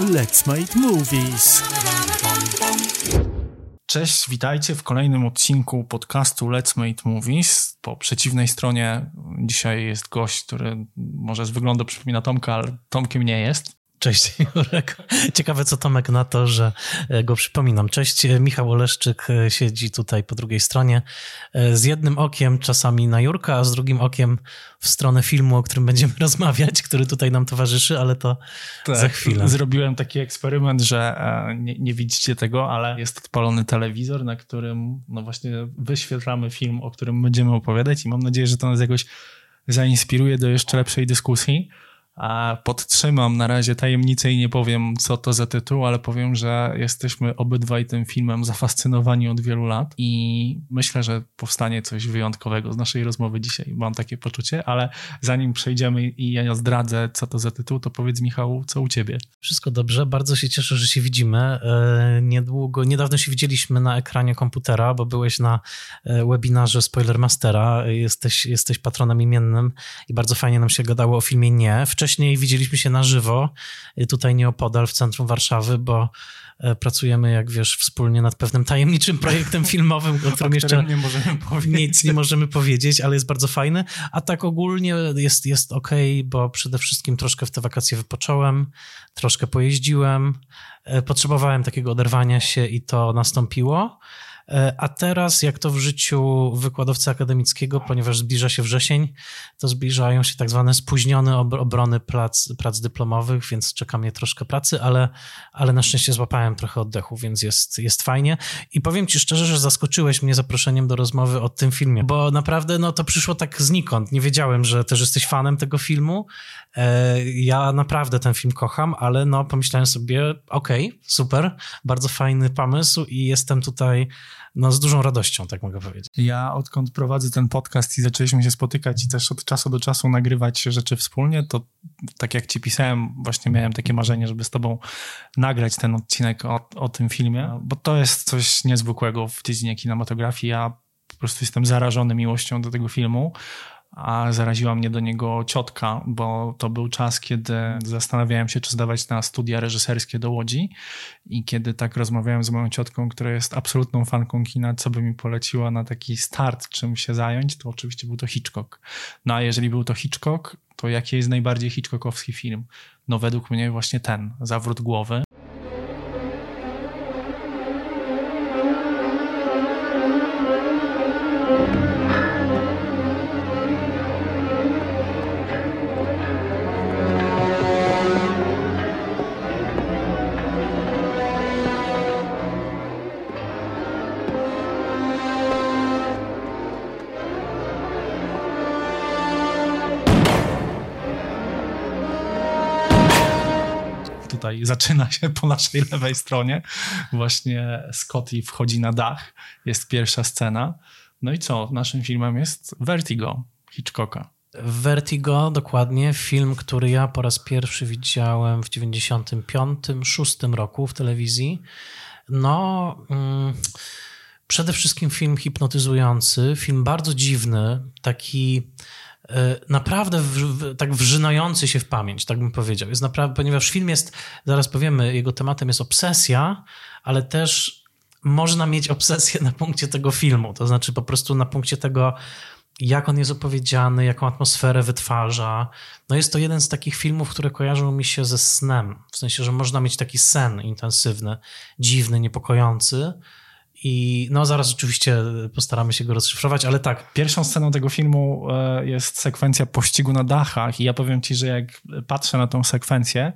Let's Make Movies. Cześć, witajcie w kolejnym odcinku podcastu Let's Make Movies. Po przeciwnej stronie dzisiaj jest gość, który może z wyglądu przypomina Tomka, ale Tomkiem nie jest. Cześć Jurek. Ciekawe co Tomek na to, że e, go przypominam. Cześć, e, Michał Oleszczyk e, siedzi tutaj po drugiej stronie z jednym okiem czasami na Jurka, a z drugim okiem w stronę filmu, o którym będziemy rozmawiać, który tutaj nam towarzyszy, ale to tak, za chwilę. Zrobiłem taki eksperyment, że nie, nie, widzicie tego, ale jest odpalony telewizor, na którym no właśnie wyświetlamy film, o którym będziemy opowiadać i mam nadzieję, że to nas jakoś zainspiruje do jeszcze lepszej dyskusji. A podtrzymam na razie tajemnicę i nie powiem, co to za tytuł, ale powiem, że jesteśmy obydwaj tym filmem zafascynowani od wielu lat i myślę, że powstanie coś wyjątkowego z naszej rozmowy dzisiaj. Mam takie poczucie, ale zanim przejdziemy i ja zdradzę, co to za tytuł, to powiedz Michał, co u ciebie? Wszystko dobrze, bardzo się cieszę, że się widzimy. E, niedługo, niedawno się widzieliśmy na ekranie komputera, bo byłeś na e, webinarze Spoilermastera. Jesteś, jesteś patronem imiennym i bardzo fajnie nam się gadało o filmie Nie. Wcześniej wcześniej widzieliśmy się na żywo, y, tutaj nieopodal w centrum Warszawy, bo e, pracujemy, jak wiesz, wspólnie nad pewnym tajemniczym projektem filmowym, o którym jeszcze nie możemy nic nie możemy powiedzieć, ale jest bardzo fajny. A tak ogólnie jest, jest ok, bo przede wszystkim troszkę w te wakacje wypocząłem, troszkę pojeździłem, e, potrzebowałem takiego oderwania się i to nastąpiło. E, a teraz, jak to w życiu wykładowcy akademickiego, ponieważ zbliża się wrzesień, to zbliżają się tak zwane spóźnione obrony prac, prac dyplomowych, więc czeka mnie troszkę pracy, ale, ale na szczęście złapałem trochę oddechu, więc jest, jest fajnie. I powiem ci szczerze, że zaskoczyłeś mnie zaproszeniem do rozmowy o tym filmie, bo naprawdę no, to przyszło tak znikąd. Nie wiedziałem, że też jesteś fanem tego filmu. E, ja naprawdę ten film kocham, ale no pomyślałem sobie, okej, okay, super, bardzo fajny pomysł i jestem tutaj no, z dużą radością, tak mogę powiedzieć. Ja odkąd prowadzę ten podcast i zaczęliśmy się spotykać i też od czasu do czasu nagrywać rzeczy wspólnie, to tak jak ci pisałem, właśnie miałem takie marzenie, żeby z tobą nagrać ten odcinek o, o tym filmie, bo to jest coś niezwykłego w dziedzinie kinematografii. Ja po prostu jestem zarażony miłością do tego filmu a zaraziła mnie do niego ciotka, bo to był czas, kiedy zastanawiałem się, czy zdawać na studia reżyserskie do Łodzi i kiedy tak rozmawiałem z moją ciotką, która jest absolutną fanką kina, co by mi poleciła na taki start, czym się zająć, to oczywiście był to Hitchcock. No a jeżeli był to Hitchcock, to jaki jest najbardziej Hitchcockowski film? No według mnie właśnie ten, Zawrót Głowy. Zaczyna się po naszej lewej stronie. Właśnie Scotty wchodzi na dach, jest pierwsza scena. No i co? Naszym filmem jest Vertigo Hitchcocka. Vertigo, dokładnie. Film, który ja po raz pierwszy widziałem w 95-6 roku w telewizji. No, mm, przede wszystkim film hipnotyzujący, film bardzo dziwny, taki naprawdę w, w, tak wrzynający się w pamięć, tak bym powiedział. Jest naprawdę, ponieważ film jest, zaraz powiemy, jego tematem jest obsesja, ale też można mieć obsesję na punkcie tego filmu, to znaczy po prostu na punkcie tego, jak on jest opowiedziany, jaką atmosferę wytwarza. No jest to jeden z takich filmów, które kojarzą mi się ze snem, w sensie, że można mieć taki sen intensywny, dziwny, niepokojący, i no zaraz oczywiście postaramy się go rozszyfrować, ale tak. Pierwszą sceną tego filmu e, jest sekwencja pościgu na dachach i ja powiem ci, że jak patrzę na tą sekwencję,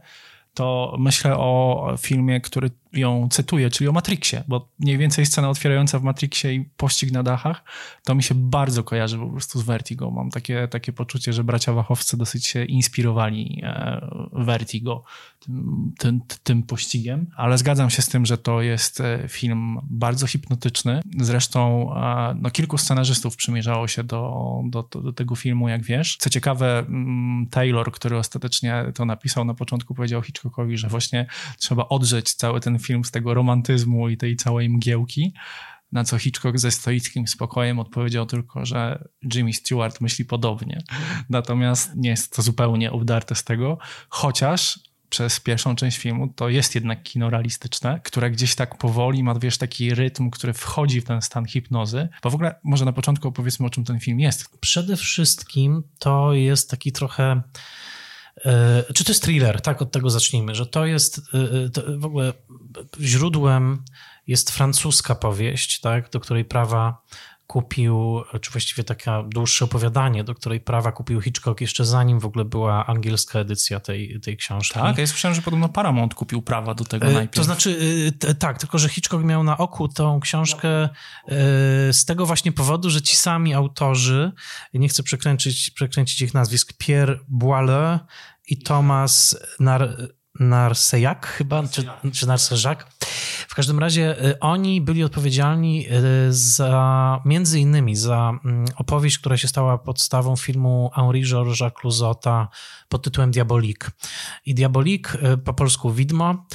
to myślę o filmie, który ją cytuję, czyli o Matrixie, bo mniej więcej scena otwierająca w Matrixie i pościg na dachach, to mi się bardzo kojarzy po prostu z Vertigo. Mam takie, takie poczucie, że bracia Wachowcy dosyć się inspirowali e, Vertigo tym, tym, tym pościgiem, ale zgadzam się z tym, że to jest e, film bardzo hipnotyczny. Zresztą e, no, kilku scenarzystów przymierzało się do, do, do tego filmu, jak wiesz. Co ciekawe, mm, Taylor, który ostatecznie to napisał na początku, powiedział Hitchcockowi, że właśnie trzeba odrzeć cały ten film z tego romantyzmu i tej całej mgiełki. Na co Hitchcock ze stoickim spokojem odpowiedział tylko, że Jimmy Stewart myśli podobnie. Natomiast nie jest to zupełnie obdarte z tego, chociaż przez pierwszą część filmu to jest jednak kino realistyczne, które gdzieś tak powoli ma, wiesz, taki rytm, który wchodzi w ten stan hipnozy. Bo w ogóle może na początku opowiedzmy, o czym ten film jest. Przede wszystkim to jest taki trochę czy to jest thriller? Tak, od tego zacznijmy, że to jest e, to w ogóle źródłem jest francuska powieść, tak, do której prawa kupił, czy właściwie takie dłuższe opowiadanie, do której prawa kupił Hitchcock jeszcze zanim w ogóle była angielska edycja tej, tej książki. Tak, ja słyszałem, że podobno Paramount kupił prawa do tego najpierw. To znaczy, tak, tylko że Hitchcock miał na oku tą książkę z tego właśnie powodu, że ci sami autorzy, nie chcę przekręcić, przekręcić ich nazwisk, Pierre Boileau i Thomas Nar Narsejak chyba, czy, czy Narseżak. W każdym razie y, oni byli odpowiedzialni y, za, między innymi za mm, opowieść, która się stała podstawą filmu Henri Georges'a Clouzota pod tytułem Diabolik. I Diabolik, y, po polsku Widmo,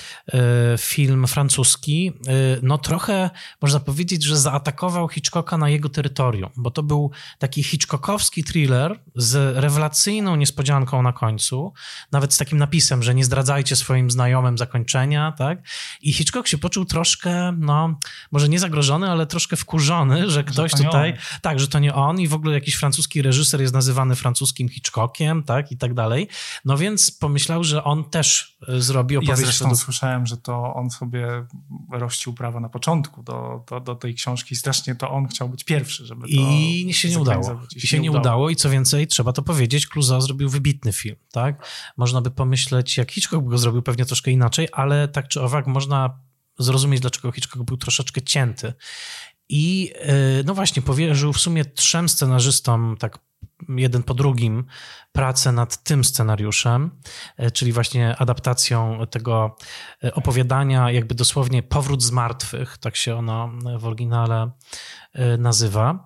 film francuski, no trochę można powiedzieć, że zaatakował Hitchcocka na jego terytorium, bo to był taki hitchcockowski thriller z rewelacyjną niespodzianką na końcu, nawet z takim napisem, że nie zdradzajcie swoim znajomym zakończenia, tak? I Hitchcock się poczuł troszkę, no, może nie zagrożony, ale troszkę wkurzony, że ktoś że tutaj, on. tak, że to nie on i w ogóle jakiś francuski reżyser jest nazywany francuskim Hitchcockiem, tak, i tak dalej. No więc pomyślał, że on też e, zrobi opowieść. Ja zresztą do... słyszałem, że to on sobie rościł prawa na początku do, do, do tej książki. Strasznie to on chciał być pierwszy, żeby to I się nie udało. I się nie udało. udało. I co więcej, trzeba to powiedzieć, Clouseau zrobił wybitny film, tak? Można by pomyśleć, jak Hitchcock by zrobił pewnie troszkę inaczej, ale tak czy owak można zrozumieć, dlaczego Hitchcock był troszeczkę cięty. I e, no właśnie, powierzył w sumie trzem scenarzystom, tak jeden po drugim, pracę nad tym scenariuszem, e, czyli właśnie adaptacją tego e, opowiadania, jakby dosłownie Powrót z martwych, tak się ono w oryginale nazywa.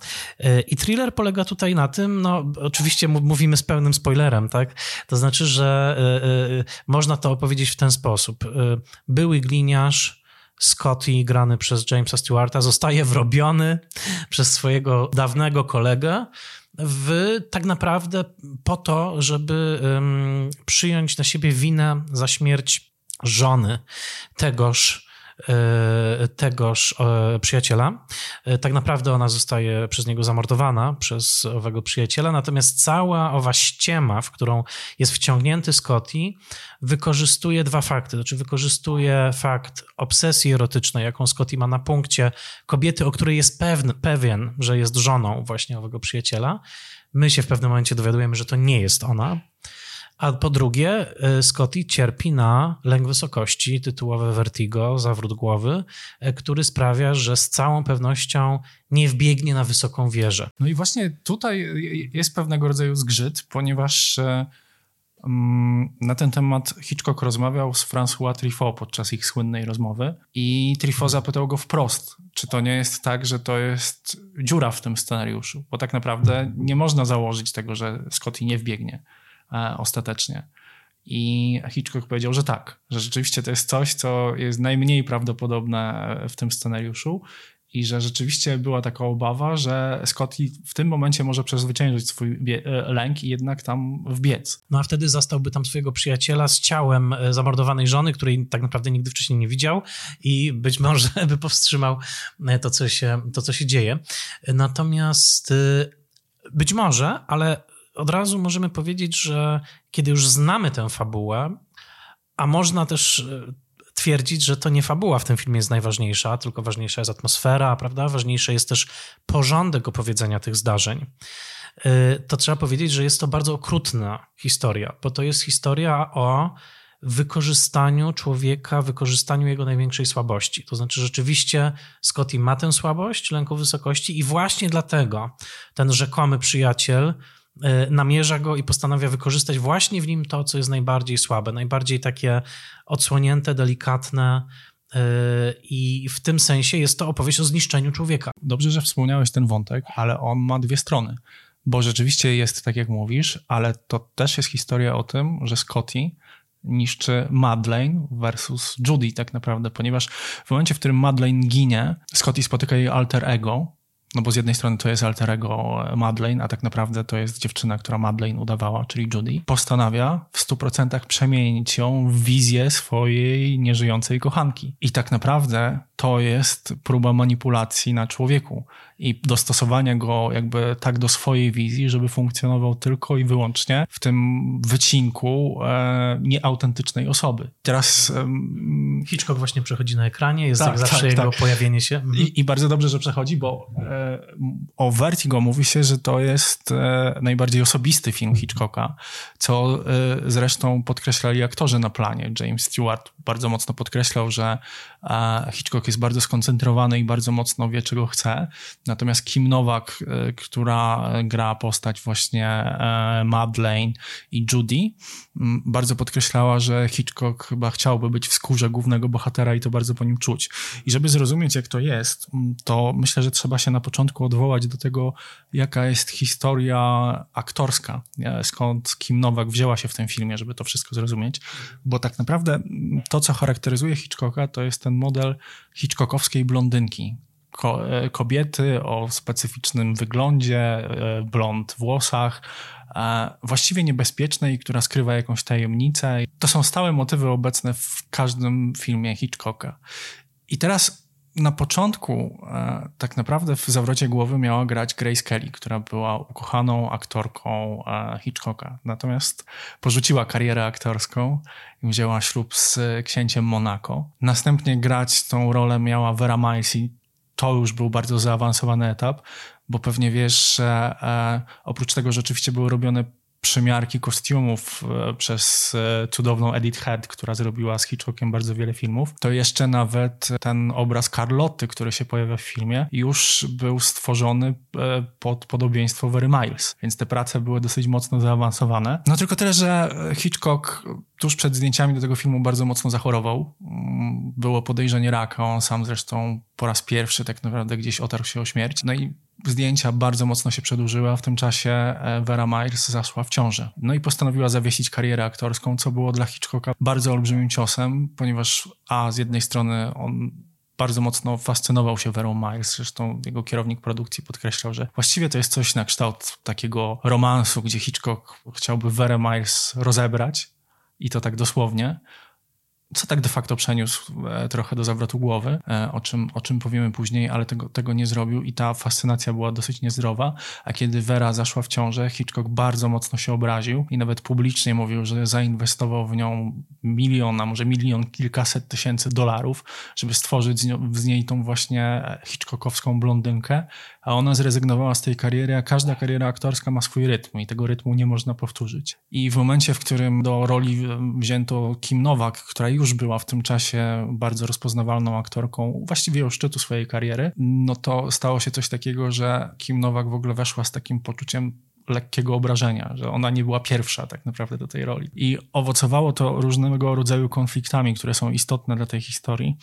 I thriller polega tutaj na tym, no oczywiście mówimy z pełnym spoilerem, tak? To znaczy, że można to opowiedzieć w ten sposób. Były gliniarz, Scotty, grany przez Jamesa Stewarta, zostaje wrobiony przez swojego dawnego kolegę w tak naprawdę po to, żeby przyjąć na siebie winę za śmierć żony tegoż tegoż e, przyjaciela. E, tak naprawdę ona zostaje przez niego zamordowana, przez owego przyjaciela, natomiast cała owa ściema, w którą jest wciągnięty Scotty, wykorzystuje dwa fakty. Znaczy wykorzystuje fakt obsesji erotycznej, jaką Scotty ma na punkcie kobiety, o której jest pewny, pewien, że jest żoną właśnie owego przyjaciela. My się w pewnym momencie dowiadujemy, że to nie jest ona, a po drugie, y, Scotty cierpi na lęk wysokości, tytułowe vertigo, zawrót głowy, y, który sprawia, że z całą pewnością nie wbiegnie na wysoką wieżę. No i właśnie tutaj jest pewnego rodzaju zgrzyt, ponieważ e, mm, na ten temat Hitchcock rozmawiał z François Truffaut podczas ich słynnej rozmowy i Truffaut zapytał go wprost, czy to nie jest tak, że to jest dziura w tym scenariuszu, bo tak naprawdę nie można założyć tego, że Scotty nie wbiegnie. E, ostatecznie. I Hitchcock powiedział, że tak, że rzeczywiście to jest coś, co jest najmniej prawdopodobne w tym scenariuszu i że rzeczywiście była taka obawa, że Scotty w tym momencie może przezwyciężyć swój e, lęk i jednak tam wbiec. No a wtedy zastałby tam swojego przyjaciela z ciałem e, zamordowanej żony, której tak naprawdę nigdy wcześniej nie widział i być może by powstrzymał to, co się, to, co się dzieje. Natomiast być może, ale od razu możemy powiedzieć, że kiedy już znamy tę fabułę, a można też e, twierdzić, że to nie fabuła w tym filmie jest najważniejsza, tylko ważniejsza jest atmosfera, prawda? Ważniejszy jest też porządek opowiedzenia tych zdarzeń. E, to trzeba powiedzieć, że jest to bardzo okrutna historia, bo to jest historia o wykorzystaniu człowieka, wykorzystaniu jego największej słabości. To znaczy, rzeczywiście Scotty ma tę słabość lęku wysokości i właśnie dlatego ten rzekomy przyjaciel namierza go i postanawia wykorzystać właśnie w nim to, co jest najbardziej słabe, najbardziej takie odsłonięte, delikatne. e, I w tym sensie jest to opowieść o zniszczeniu człowieka. Dobrze, że wspomniałeś ten wątek, ale on ma dwie strony. Bo rzeczywiście jest tak, jak mówisz, ale to też jest historia o tym, że Scotty niszczy Madeleine versus Judy tak naprawdę, ponieważ w momencie, w którym Madeleine ginie, Scotty spotyka jej alter ego, no bo z jednej strony to jest alter ego Madeleine, a tak naprawdę to jest dziewczyna, która Madeleine udawała, czyli Judy. Postanawia w 100% przemienić ją w wizję swojej nieżyjącej kochanki. I tak naprawdę to jest próba manipulacji na człowieku i dostosowania go jakby tak do swojej wizji, żeby funkcjonował tylko i wyłącznie w tym wycinku e, nieautentycznej osoby. Teraz em, Hitchcock właśnie przechodzi na ekranie, jest Tak, zawsze tak, jego tak. i, pojawienie się. Mhm. I bardzo dobrze, że przechodzi, bo e, o Vertigo mówi się, że to jest e, najbardziej osobisty film Hitchcocka, co e, zresztą podkreślali aktorzy na planie. James Stewart bardzo mocno podkreślał, że e, Hitchcock jest bardzo skoncentrowany i bardzo mocno wie, czego chce. Natomiast Kim Nowak, e, która gra postać właśnie e, Madeleine i Judy, bardzo podkreślała, że Hitchcock chyba chciałby być w skórze głównego bohatera i to bardzo po nim czuć. I żeby zrozumieć, jak to jest, to myślę, że trzeba się na początku odwołać do tego, jaka jest historia aktorska, skąd Kim Nowak wzięła się w tym filmie, żeby to wszystko zrozumieć, bo tak naprawdę to, co charakteryzuje Hitchcocka, to jest ten model hitchcockowskiej blondynki, ko- e, kobiety o specyficznym wyglądzie, e, blond włosach, e, właściwie niebezpiecznej, która skrywa jakąś tajemnicę. To są stałe motywy obecne w każdym filmie Hitchcocka. I teraz na początku e, tak naprawdę w zawrocie głowy miała grać Grace Kelly, która była ukochaną aktorką e, Hitchcocka. Natomiast porzuciła karierę aktorską i wzięła ślub z księciem Monaco. Następnie grać tą rolę miała Vera Miles i to już był bardzo zaawansowany etap, bo pewnie wiesz, że e, oprócz tego rzeczywiście były robione przymiarki kostiumów e, przez e, cudowną Edith Head, która zrobiła z Hitchcockiem bardzo wiele filmów, to jeszcze nawet ten obraz Carlotty, który się pojawia w filmie, już był stworzony e, pod podobieństwo Very Miles, więc te prace były dosyć mocno zaawansowane. No tylko tyle, że Hitchcock tuż przed zdjęciami do tego filmu bardzo mocno zachorował. Mm, Było podejrzenie raka, on sam zresztą po raz pierwszy tak naprawdę gdzieś otarł się o śmierć. No i zdjęcia bardzo mocno się przedłużyły, a w tym czasie e, Vera Miles zaszła w ciążę. No i postanowiła zawiesić karierę aktorską, co było dla Hitchcocka bardzo olbrzymim ciosem, ponieważ a z jednej strony on bardzo mocno fascynował się Verą Miles. Zresztą jego kierownik produkcji podkreślał, że właściwie to jest coś na kształt takiego romansu, gdzie Hitchcock chciałby Verę Miles rozebrać i to tak dosłownie, co tak de facto przeniósł e, trochę do zawrotu głowy, e, o czym, o czym powiemy później, ale tego, tego nie zrobił i ta fascynacja była dosyć niezdrowa, a kiedy Vera zaszła w ciążę, Hitchcock bardzo mocno się obraził i nawet publicznie mówił, że zainwestował w nią milion, a może milion, kilkaset tysięcy dolarów, żeby stworzyć z, z niej tą właśnie Hitchcockowską blondynkę, a ona zrezygnowała z tej kariery, a każda kariera aktorska ma swój rytm i tego rytmu nie można powtórzyć. I w momencie, w którym do roli wzięto Kim Nowak, która już była w tym czasie bardzo rozpoznawalną aktorką, właściwie u szczytu swojej kariery, no to stało się coś takiego, że Kim Nowak w ogóle weszła z takim poczuciem lekkiego obrażenia, że ona nie była pierwsza tak naprawdę do tej roli. I owocowało to różnego rodzaju konfliktami, które są istotne dla tej historii,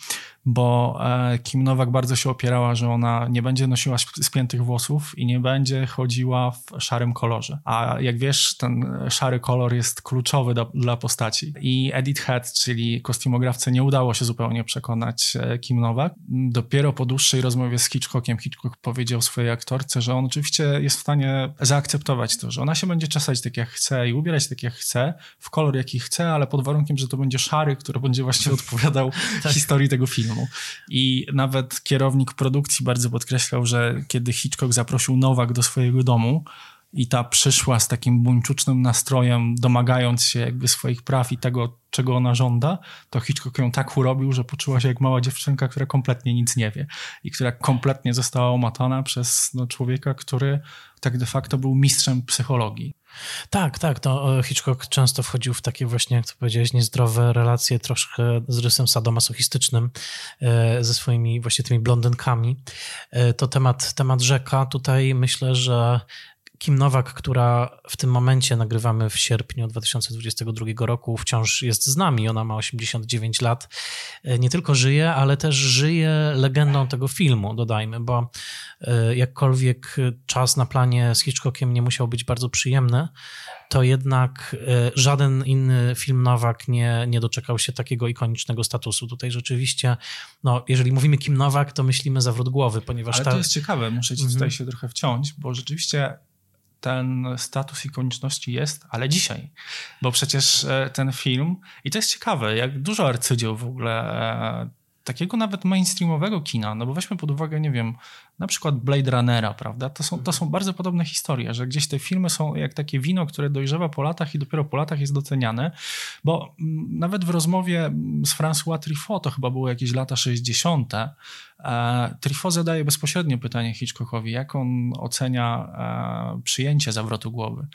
bo e, Kim Nowak bardzo się opierała, że ona nie będzie nosiła spiętych włosów i nie będzie chodziła w szarym kolorze. A jak wiesz, ten szary kolor jest kluczowy do, dla postaci. I Edith Head, czyli kostiumografce, nie udało się zupełnie przekonać e, Kim Nowak. Dopiero po dłuższej rozmowie z Hitchcockiem Hitchcock powiedział swojej aktorce, że on oczywiście jest w stanie zaakceptować to, że ona się będzie czesać tak jak chce i ubierać tak jak chce, w kolor jaki chce, ale pod warunkiem, że to będzie szary, który będzie właśnie odpowiadał tak. historii tego filmu. I nawet kierownik produkcji bardzo podkreślał, że kiedy Hitchcock zaprosił Nowak do swojego domu, i ta przyszła z takim buńczucznym nastrojem, domagając się jakby swoich praw i tego, czego ona żąda, to Hitchcock ją tak urobił, że poczuła się jak mała dziewczynka, która kompletnie nic nie wie i która kompletnie została omatana przez no, człowieka, który tak de facto był mistrzem psychologii. Tak, tak. To Hitchcock często wchodził w takie właśnie, jak to powiedziałeś, niezdrowe relacje troszkę z rysem sadomasochistycznym e, ze swoimi właśnie tymi blondynkami. E, to temat, temat rzeka. Tutaj myślę, że Kim Nowak, która w tym momencie nagrywamy w sierpniu 2022 roku, wciąż jest z nami. Ona ma 89 lat. E, nie tylko żyje, ale też żyje legendą tego filmu, dodajmy, bo e, jakkolwiek czas na planie z Hitchcockiem nie musiał być bardzo przyjemny, to jednak e, żaden inny film Nowak nie, nie doczekał się takiego ikonicznego statusu. Tutaj rzeczywiście, no, jeżeli mówimy Kim Nowak, to myślimy zawrót głowy, ponieważ... Ale ta... to jest ciekawe, muszę ci tutaj Mhm. się trochę wciąć, bo rzeczywiście ten status ikoniczności jest, ale dzisiaj. Bo przecież e, ten film, i to jest ciekawe, jak dużo arcydzieł w ogóle e, takiego nawet mainstreamowego kina, no bo weźmy pod uwagę, nie wiem, na przykład Blade Runnera, prawda? To są, to są bardzo podobne historie, że gdzieś te filmy są jak takie wino, które dojrzewa po latach i dopiero po latach jest doceniane, bo mm, nawet w rozmowie z François Truffaut, to chyba były jakieś lata 60., e, Truffaut zadaje bezpośrednio pytanie Hitchcockowi, jak on ocenia e, przyjęcie zawrotu głowy.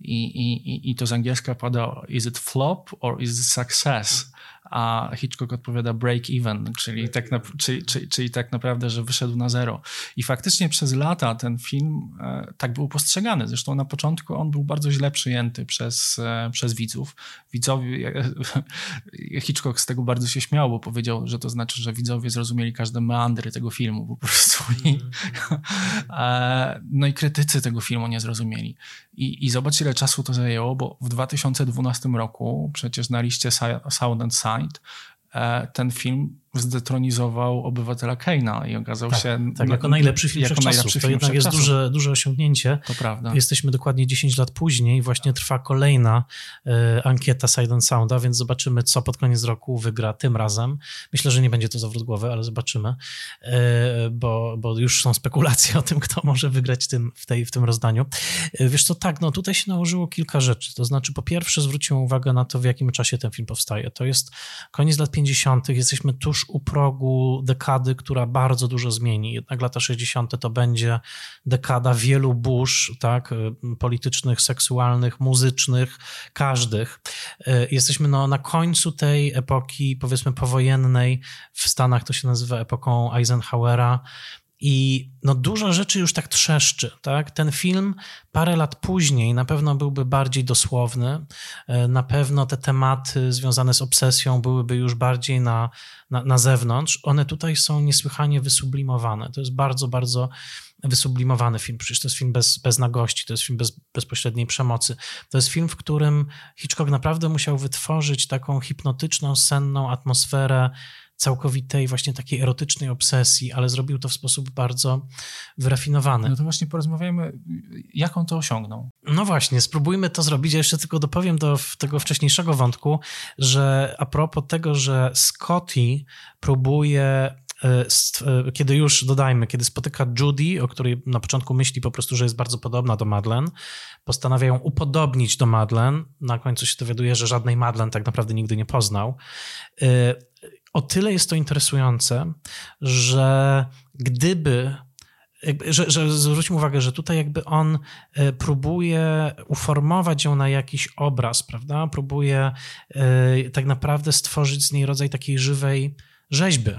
I, i, I to z angielska pada is it flop or is it success? A Hitchcock odpowiada break even, czyli tak, na, czyli, czyli, czyli tak naprawdę, że wyszedł na zero. I faktycznie przez lata ten film e, tak był postrzegany. Zresztą na początku on był bardzo źle przyjęty przez, e, przez widzów. Widzowie, e, Hitchcock z tego bardzo się śmiał, bo powiedział, że to znaczy, że widzowie zrozumieli każde meandry tego filmu po prostu. I, e, no i krytycy tego filmu nie zrozumieli. I, I zobacz, ile czasu to zajęło, bo w 2012 roku przecież na liście Sound and Sight e, ten film zdetronizował obywatela Keina i okazał Tak, się tak, jako najlepszy film jako najlepszy To film jednak jest duże, duże osiągnięcie. To prawda. Jesteśmy dokładnie 10 lat później, właśnie trwa kolejna e, ankieta Side and Sounda, więc zobaczymy, co pod koniec roku wygra tym razem. Myślę, że nie będzie to zawrót głowy, ale zobaczymy, e, bo, bo już są spekulacje o tym, kto może wygrać tym, w, tej, w tym rozdaniu. E, wiesz co, tak, no tutaj się nałożyło kilka rzeczy. To znaczy, po pierwsze, zwróćmy uwagę na to, w jakim czasie ten film powstaje. To jest koniec lat 50., jesteśmy tuż u progu dekady, która bardzo dużo zmieni. Jednak lata 60. to będzie dekada wielu burz, tak, politycznych, seksualnych, muzycznych, każdych. Y, Jesteśmy no, na końcu tej epoki, powiedzmy, powojennej. W Stanach to się nazywa epoką Eisenhowera. I no dużo rzeczy już tak trzeszczy, tak? Ten film parę lat później na pewno byłby bardziej dosłowny, e, na pewno te tematy związane z obsesją byłyby już bardziej na, na, na zewnątrz. One tutaj są niesłychanie wysublimowane. To jest bardzo, bardzo wysublimowany film. Przecież to jest film bez, bez nagości, to jest film bez bezpośredniej przemocy. To jest film, w którym Hitchcock naprawdę musiał wytworzyć taką hipnotyczną, senną atmosferę całkowitej właśnie takiej erotycznej obsesji, ale zrobił to w sposób bardzo wyrafinowany. No to właśnie porozmawiajmy, jak on to osiągnął. No właśnie, spróbujmy to zrobić. Ja jeszcze tylko dopowiem do tego wcześniejszego wątku, że a propos tego, że Scotty próbuje e, e, kiedy już dodajmy, kiedy spotyka Judy, o której na początku myśli po prostu, że jest bardzo podobna do Madeleine, postanawia ją upodobnić do Madeleine. Na końcu się dowiaduje, że żadnej Madeleine tak naprawdę nigdy nie poznał. O tyle jest to interesujące, że gdyby że, że zwróćmy uwagę, że tutaj jakby on e, próbuje uformować ją na jakiś obraz, prawda? Próbuje e, tak naprawdę stworzyć z niej rodzaj takiej żywej rzeźby.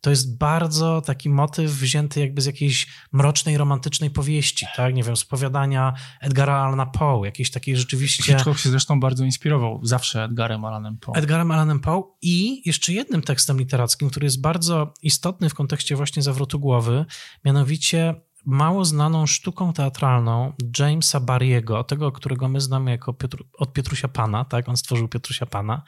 To jest bardzo taki motyw wzięty jakby z jakiejś mrocznej, romantycznej powieści, tak? Nie wiem, z opowiadania Edgara Allana Poe, jakiejś takiej rzeczywiście... Hitchcock się zresztą bardzo inspirował zawsze Edgarem Allanem Poe. Edgarem Allanem Poe i jeszcze jednym tekstem literackim, który jest bardzo istotny w kontekście właśnie zawrotu głowy, mianowicie mało znaną sztuką teatralną Jamesa Barriego, tego, którego my znamy jako Piotr, od Piotrusia Pana, tak? On stworzył Piotrusia Pana.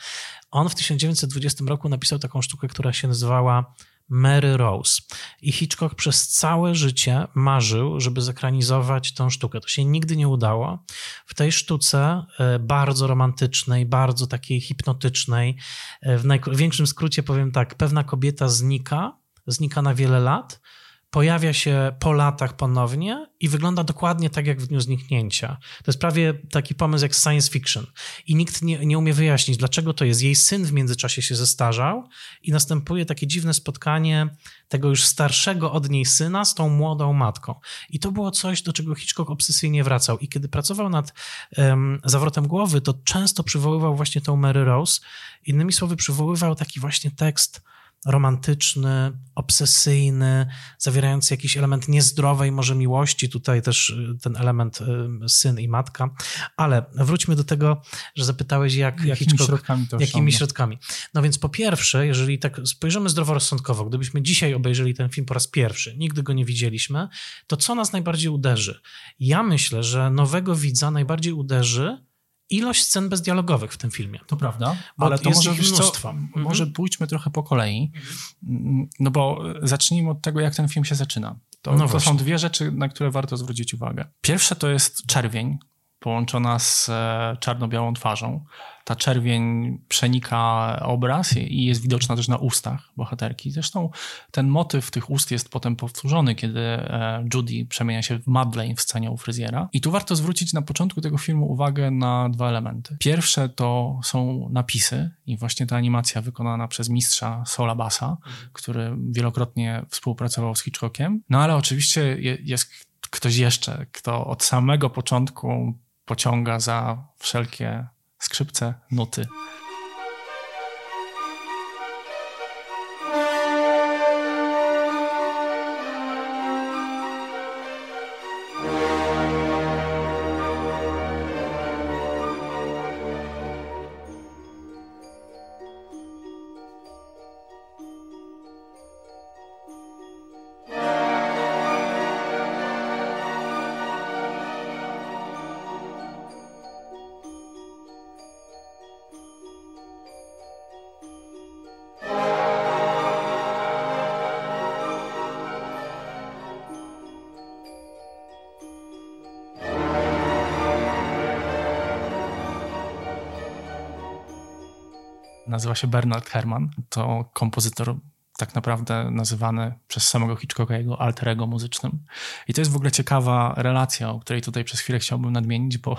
On w 1920 roku napisał taką sztukę, która się nazywała Mary Rose. I Hitchcock przez całe życie marzył, żeby zekranizować tę sztukę. To się nigdy nie udało. W tej sztuce, e, bardzo romantycznej, bardzo takiej hipnotycznej, e, w największym skrócie powiem tak, pewna kobieta znika, znika na wiele lat, pojawia się po latach ponownie i wygląda dokładnie tak jak w dniu zniknięcia. To jest prawie taki pomysł jak science fiction. I nikt nie, nie umie wyjaśnić, dlaczego to jest. Jej syn w międzyczasie się zestarzał i następuje takie dziwne spotkanie tego już starszego od niej syna z tą młodą matką. I to było coś, do czego Hitchcock obsesyjnie wracał. I kiedy pracował nad um, zawrotem głowy, to często przywoływał właśnie tą Mary Rose. Innymi słowy, przywoływał taki właśnie tekst romantyczny, obsesyjny, zawierający jakiś element niezdrowej może miłości, tutaj też y, ten element y, syn i matka, ale wróćmy do tego, że zapytałeś jak, jakimi Hitchcock, środkami to jakimi środkami. No więc po pierwsze, jeżeli tak spojrzymy zdroworozsądkowo, gdybyśmy dzisiaj obejrzeli ten film po raz pierwszy, nigdy go nie widzieliśmy, to co nas najbardziej uderzy? Ja myślę, że nowego widza najbardziej uderzy ilość scen bezdialogowych w tym filmie. To prawda, Bo ale to może, wiesz co, mnóstwo. Mhm. może pójdźmy trochę po kolei, no bo zacznijmy od tego, jak ten film się zaczyna. To, No to są dwie rzeczy, na które warto zwrócić uwagę. Pierwsze to jest czerwień, połączona z e, czarno-białą twarzą. Ta czerwień przenika obraz i jest widoczna też na ustach bohaterki. Zresztą ten motyw tych ust jest potem powtórzony, kiedy e, Judy przemienia się w Madeleine w scenie u fryzjera. I tu warto zwrócić na początku tego filmu uwagę na dwa elementy. Pierwsze to są napisy i właśnie ta animacja wykonana przez mistrza Sola Bassa, który wielokrotnie współpracował z Hitchcockiem. No ale oczywiście je- jest ktoś jeszcze, kto od samego początku pociąga za wszelkie skrzypce, nuty. Nazywa się Bernard Herrmann. To kompozytor tak naprawdę nazywany przez samego Hitchcocka jego alterego muzycznym. I to jest w ogóle ciekawa relacja, o której tutaj przez chwilę chciałbym nadmienić, bo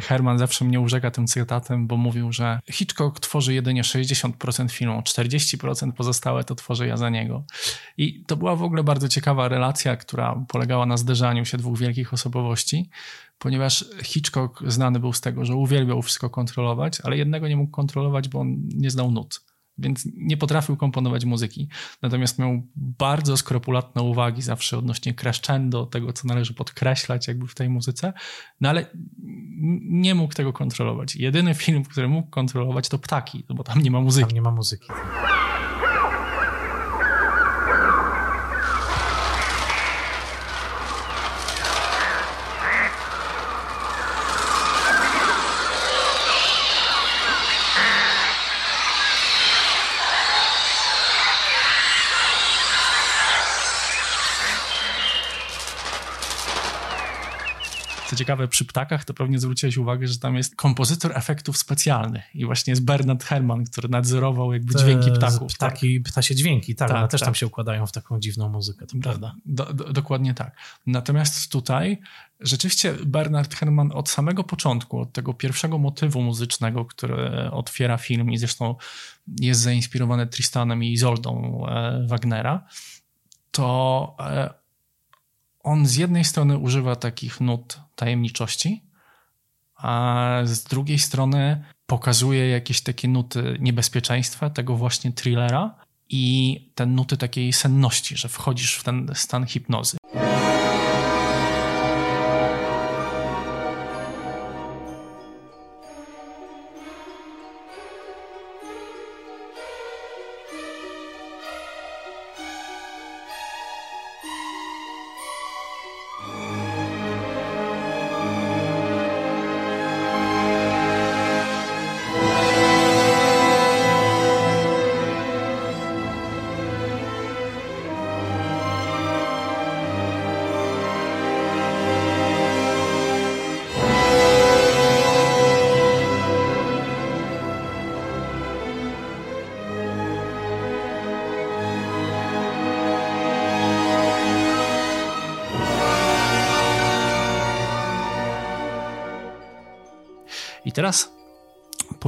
Herman zawsze mnie urzeka tym cytatem, bo mówił, że Hitchcock tworzy jedynie 60% filmu, 40% pozostałe to tworzę ja za niego. I to była w ogóle bardzo ciekawa relacja, która polegała na zderzaniu się dwóch wielkich osobowości, ponieważ Hitchcock znany był z tego, że uwielbiał wszystko kontrolować, ale jednego nie mógł kontrolować, bo on nie znał nut. Więc nie potrafił komponować muzyki. Natomiast miał bardzo skrupulatne uwagi zawsze odnośnie crescendo, tego, co należy podkreślać jakby w tej muzyce, no ale nie mógł tego kontrolować. Jedyny film, który mógł kontrolować, to Ptaki, bo tam nie ma muzyki. Tam nie ma muzyki. Ciekawe, przy ptakach to pewnie zwróciłeś uwagę, że tam jest kompozytor efektów specjalnych i właśnie jest Bernard Herrmann, który nadzorował jakby dźwięki ptaków. Ptaki, ptasie dźwięki, tak, Tak, one też tak. tam się układają w taką dziwną muzykę, to prawda. Do, do, dokładnie tak. Natomiast tutaj rzeczywiście Bernard Herrmann od samego początku, od tego pierwszego motywu muzycznego, który otwiera film i zresztą jest zainspirowany Tristanem i Izoldą e, Wagnera, to e, on z jednej strony używa takich nut tajemniczości, a z drugiej strony pokazuje jakieś takie nuty niebezpieczeństwa, tego właśnie thrillera i te nuty takiej senności, że wchodzisz w ten stan hipnozy.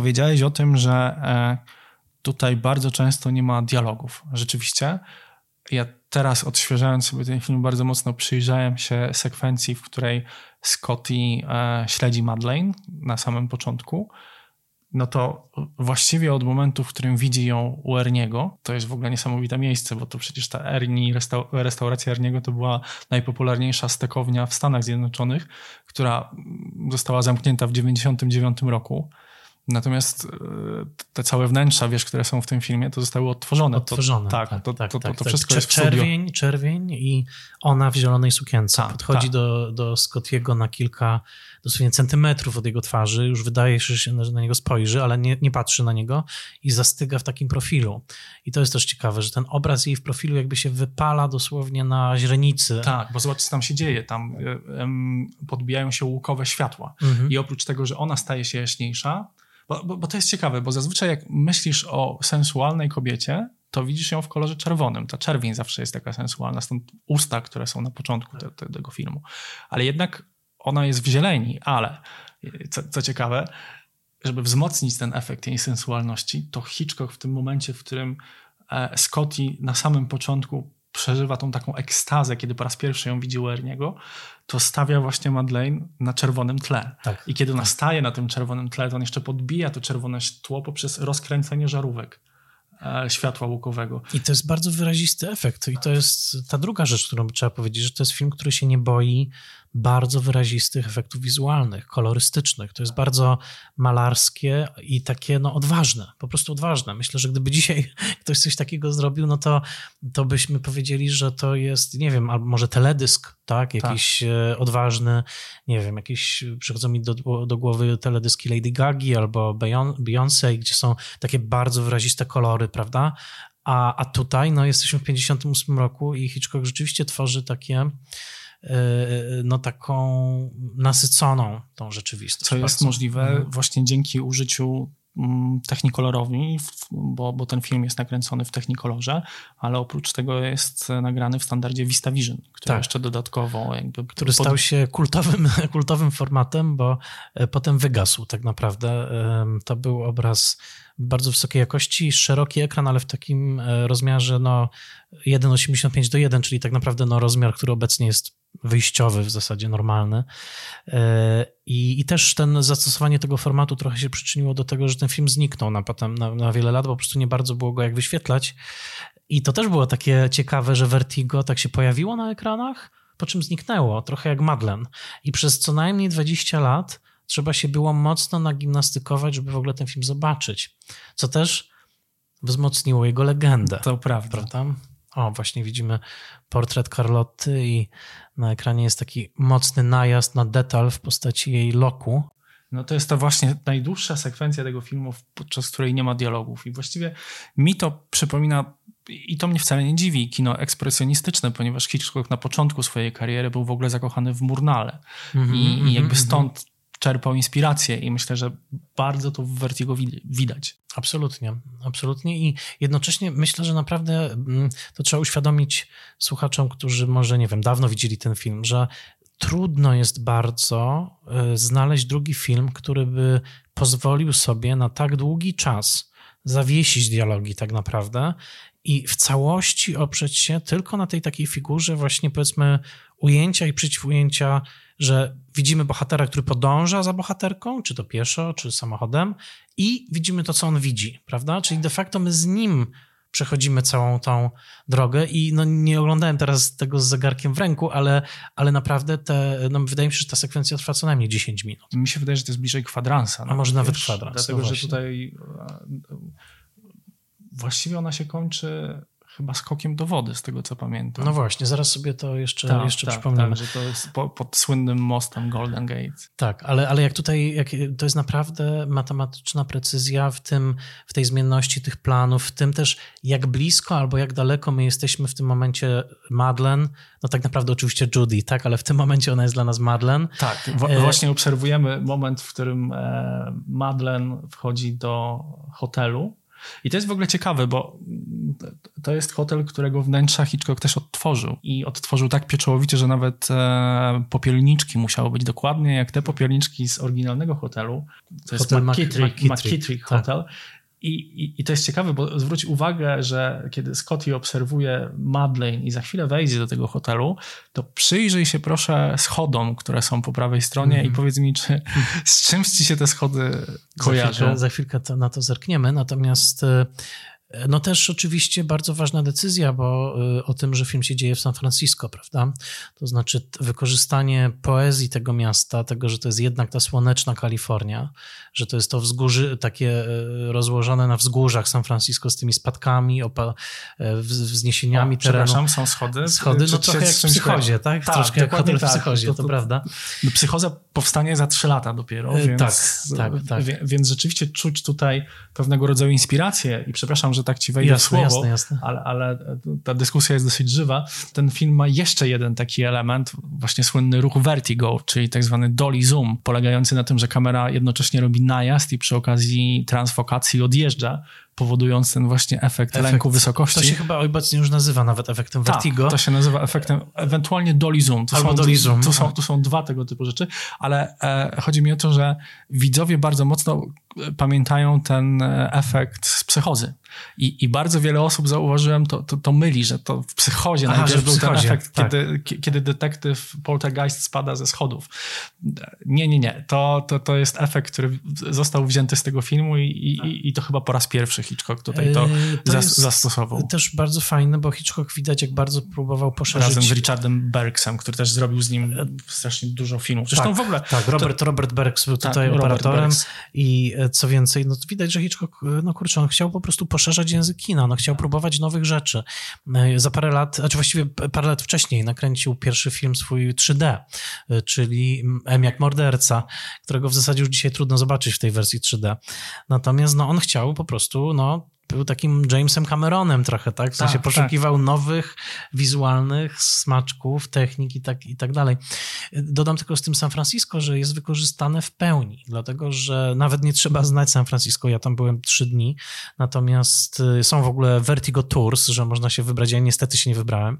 Powiedziałeś o tym, że e, tutaj bardzo często nie ma dialogów. Rzeczywiście, ja teraz odświeżając sobie ten film bardzo mocno przyjrzałem się sekwencji, w której Scotty e, śledzi Madeleine na samym początku no to właściwie od momentu, w którym widzi ją u Erniego, to jest w ogóle niesamowite miejsce, bo to przecież ta Ernie, restau restauracja Erniego to była najpopularniejsza stekownia w Stanach Zjednoczonych, która została zamknięta w 1999 roku. Natomiast e, te całe wnętrza, wiesz, które są w tym filmie, to zostały odtworzone. Odtworzone, to, tak, tak, to, tak, to, tak, to, tak. wszystko jest Czerwień, studio. czerwień i ona w zielonej sukience. Tak, Podchodzi tak. do, do Scottiego na kilka dosłownie centymetrów od jego twarzy, już wydaje się, że na niego spojrzy, ale nie, nie patrzy na niego i zastyga w takim profilu. I to jest też ciekawe, że ten obraz jej w profilu jakby się wypala dosłownie na źrenicy. Tak, bo zobacz, co tam się dzieje. Tam em, podbijają się łukowe światła. Mhm. I oprócz tego, że ona staje się jaśniejsza, bo, bo, bo to jest ciekawe, bo zazwyczaj jak myślisz o sensualnej kobiecie, to widzisz ją w kolorze czerwonym. Ta czerwień zawsze jest taka sensualna, stąd usta, które są na początku te, te, tego filmu. Ale jednak ona jest w zieleni, ale co, co ciekawe, żeby wzmocnić ten efekt jej sensualności, to Hitchcock w tym momencie, w którym e, Scotty na samym początku przeżywa tą taką ekstazę, kiedy po raz pierwszy ją widzi u Erniego, to stawia właśnie Madeleine na czerwonym tle. Tak. I kiedy ona staje na tym czerwonym tle, to on jeszcze podbija to czerwone tło poprzez rozkręcenie żarówek e, światła łukowego. I to jest bardzo wyrazisty efekt. I to jest ta druga rzecz, którą trzeba powiedzieć, że to jest film, który się nie boi bardzo wyrazistych efektów wizualnych, kolorystycznych. To jest bardzo malarskie i takie no, odważne, po prostu odważne. Myślę, że gdyby dzisiaj ktoś coś takiego zrobił, no to, to byśmy powiedzieli, że to jest, nie wiem, albo może teledysk, tak? Jakiś e, odważny, nie wiem, jakieś, przychodzą mi do, do głowy teledyski Lady Gagi albo Beyon- Beyoncé, gdzie są takie bardzo wyraziste kolory, prawda? A, a tutaj no, jesteśmy w 58 roku i Hitchcock rzeczywiście tworzy takie e, no taką nasyconą tą rzeczywistość. Co jest bardzo. możliwe Mhm. właśnie dzięki użyciu mm, technikolorowi, bo, bo ten film jest nakręcony w technikolorze, ale oprócz tego jest nagrany w standardzie VistaVision, który Tak. jeszcze dodatkowo jakby który pod- stał się kultowym, kultowym formatem, bo e, potem wygasł tak naprawdę. To był obraz bardzo wysokiej jakości, szeroki ekran, ale w takim e, rozmiarze no 1,85 do 1, czyli tak naprawdę no, rozmiar, który obecnie jest wyjściowy, w zasadzie normalny. E, I, I też ten zastosowanie tego formatu trochę się przyczyniło do tego, że ten film zniknął na, potem, na, na wiele lat, bo po prostu nie bardzo było go jak wyświetlać. I to też było takie ciekawe, że Vertigo tak się pojawiło na ekranach, po czym zniknęło, trochę jak Madlen. I przez co najmniej 20 lat trzeba się było mocno nagimnastykować, żeby w ogóle ten film zobaczyć. Co też wzmocniło jego legendę. To prawda. Prawda? O, właśnie widzimy portret Carlotty i na ekranie jest taki mocny najazd na detal w postaci jej loku. No to jest to właśnie najdłuższa sekwencja tego filmu, podczas której nie ma dialogów. I właściwie mi to przypomina, i to mnie wcale nie dziwi, kino ekspresjonistyczne, ponieważ Hitchcock na początku swojej kariery był w ogóle zakochany w Murnale. Mhm, I, I jakby stąd czerpał inspirację i myślę, że bardzo to w Vertigo wid- widać. Absolutnie, absolutnie i jednocześnie myślę, że naprawdę mm, to trzeba uświadomić słuchaczom, którzy może, nie wiem, dawno widzieli ten film, że trudno jest bardzo y, znaleźć drugi film, który by pozwolił sobie na tak długi czas zawiesić dialogi tak naprawdę i w całości oprzeć się tylko na tej takiej figurze właśnie powiedzmy ujęcia i przeciwujęcia, że widzimy bohatera, który podąża za bohaterką, czy to pieszo, czy samochodem i widzimy to, co on widzi, prawda? Czyli de facto my z nim przechodzimy całą tą drogę i no nie oglądałem teraz tego z zegarkiem w ręku, ale, ale naprawdę te, no wydaje mi się, że ta sekwencja trwa co najmniej 10 minut. Mi się wydaje, że to jest bliżej kwadransa. A może nawet kwadrans, Dlatego, no że tutaj e, właściwie ona się kończy chyba skokiem do wody, z tego co pamiętam. No właśnie, zaraz sobie to jeszcze, Tak, jeszcze tak, przypomnimy. tak, że to jest po, pod słynnym mostem Golden Gate. Tak, ale, ale jak tutaj, jak, to jest naprawdę matematyczna precyzja w tym, w tej zmienności tych planów, w tym też jak blisko albo jak daleko my jesteśmy w tym momencie Madeleine, no tak naprawdę oczywiście Judy, tak, ale w tym momencie ona jest dla nas Madeleine. Tak, E, właśnie obserwujemy moment, w którym e, Madeleine wchodzi do hotelu I to jest w ogóle ciekawe, bo to jest hotel, którego wnętrza Hitchcock też odtworzył. I odtworzył tak pieczołowicie, że nawet e, popielniczki musiały być dokładnie jak te popielniczki z oryginalnego hotelu. To jest Hotel McKittrick, McKittrick, McKittrick tak. I, i, I to jest ciekawe, bo zwróć uwagę, że kiedy Scotty obserwuje Madeleine i za chwilę wejdzie do tego hotelu, to przyjrzyj się proszę schodom, które są po prawej stronie Mhm. i powiedz mi, czy z czymś ci się te schody Za kojarzą. chwilkę, za chwilkę to, na to zerkniemy. Natomiast e, no też oczywiście bardzo ważna decyzja, bo e, o tym, że film się dzieje w San Francisco, prawda? To znaczy wykorzystanie poezji tego miasta, tego, że to jest jednak ta słoneczna Kalifornia, że to jest to wzgórzy, takie e, rozłożone na wzgórzach San Francisco z tymi spadkami, opa, e, wz- wzniesieniami O, terenu. Przepraszam, są schody. Schody, no czy trochę jak w psychozie, tak? Tak, Troszkę jak hotel w tak. psychozie, to, To- to- prawda. No, Psychoza powstanie za trzy lata dopiero, E, więc, tak, tak, tak. wie- więc rzeczywiście czuć tutaj pewnego rodzaju inspirację i przepraszam, że tak ci wejdę Jasne, słowo, jasne, jasne. Ale, ale ta dyskusja jest dosyć żywa. Ten film ma jeszcze jeden taki element, właśnie słynny ruch vertigo, czyli tak zwany dolly zoom, polegający na tym, że kamera jednocześnie robi najazd i przy okazji transfokacji odjeżdża, powodując ten właśnie efekt, lęku wysokości. To się chyba obecnie już nazywa nawet efektem vertigo. Tak, to się nazywa efektem, ewentualnie dolly zoom. To Albo są, dolly zoom. To są, to są dwa tego typu rzeczy, ale e, chodzi mi o to, że widzowie bardzo mocno e, pamiętają ten e, efekt z psychozy. I, I bardzo wiele osób, zauważyłem, to, to, to myli, że to w psychozie Aha, najpierw był ten efekt, tak. kiedy, kie- kiedy detektyw poltergeist spada ze schodów. Nie, nie, nie. To, to, to jest efekt, który został wzięty z tego filmu i, i, i to chyba po raz pierwszy Hitchcock tutaj to, Yy, to zas- zastosował. Też bardzo fajne, bo Hitchcock widać, jak bardzo próbował poszerzyć. Razem z Richardem Bergsem, który też zrobił z nim strasznie dużo filmów. Zresztą tak, w ogóle. Tak, Robert, Robert Bergs był Tak, tutaj Robert operatorem i e, co więcej, no widać, że Hitchcock, e, no kurczę, on chciał po prostu poszerzać język kina, no chciał próbować nowych rzeczy. E, Za parę lat, znaczy właściwie parę lat wcześniej nakręcił pierwszy film swój 3D, e, czyli M jak morderca, którego w zasadzie już dzisiaj trudno zobaczyć w tej wersji 3D. Natomiast no on chciał po prostu, no był takim Jamesem Cameronem trochę, tak? W sensie Tak, poszukiwał nowych wizualnych smaczków, technik i tak, i tak dalej. Dodam tylko z tym San Francisco, że jest wykorzystane w pełni, dlatego że nawet nie trzeba znać San Francisco. Ja tam byłem trzy dni, natomiast y, są w ogóle Vertigo Tours, że można się wybrać. Ja niestety się nie wybrałem,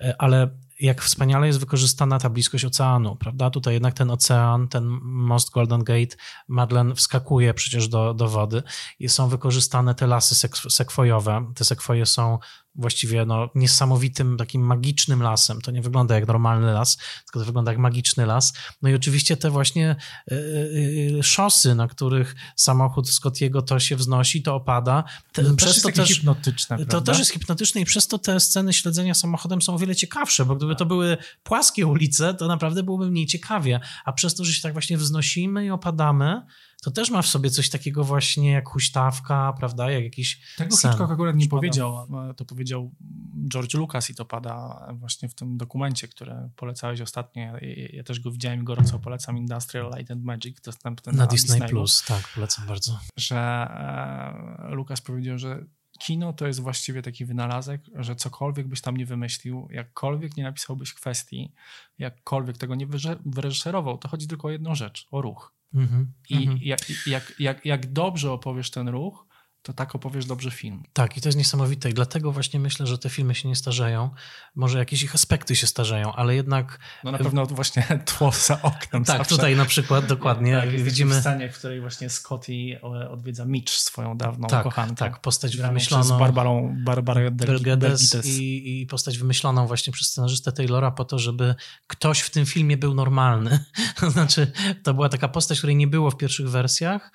y, ale jak wspaniale jest wykorzystana ta bliskość oceanu, prawda? Tutaj jednak ten ocean, ten most Golden Gate, Madeleine wskakuje przecież do, do wody i są wykorzystane te lasy sek- sekwojowe. Te sekwoje są właściwie no, niesamowitym, takim magicznym lasem. To nie wygląda jak normalny las, tylko to wygląda jak magiczny las. No i oczywiście te właśnie y, y, szosy, na których samochód Scottiego to się wznosi, to opada. Te, To przez też to też hipnotyczne. to prawda? też jest hipnotyczne i przez to te sceny śledzenia samochodem są o wiele ciekawsze, bo gdyby to były płaskie ulice, to naprawdę byłoby mniej ciekawie. A przez to, że się tak właśnie wznosimy i opadamy, to też ma w sobie coś takiego właśnie jak huśtawka, prawda, jak jakiś Tego sen. Hitchcock akurat nie powiedział. To powiedział George Lucas i to pada właśnie w tym dokumencie, który polecałeś ostatnio. Ja, też go widziałem i gorąco polecam. Industrial Light and Magic, dostępny na, Na Disney Disneyu. Plus, tak, polecam bardzo. że e, Lukas powiedział, że kino to jest właściwie taki wynalazek, że cokolwiek byś tam nie wymyślił, jakkolwiek nie napisałbyś kwestii, jakkolwiek tego nie wyreżyserował, to chodzi tylko o jedną rzecz, o ruch. Mhm, I mhm. jak, jak, jak, jak dobrze opowiesz ten ruch, to tak opowiesz dobrze film. Tak, i to jest niesamowite. I dlatego właśnie myślę, że te filmy się nie starzeją. Może jakieś ich aspekty się starzeją, ale jednak. No na pewno właśnie tło za oknem Tak, zawsze. tutaj na przykład dokładnie Tak, widzimy w scenie, w której właśnie Scotty e, odwiedza Mitch, swoją dawną Tak, kochankę. tak, postać wymyśloną. przez Barbarą, Barbarę Bergides. i, i postać wymyśloną właśnie przez scenarzystę Taylora po to, żeby ktoś w tym filmie był normalny. To znaczy, to była taka postać, której nie było w pierwszych wersjach,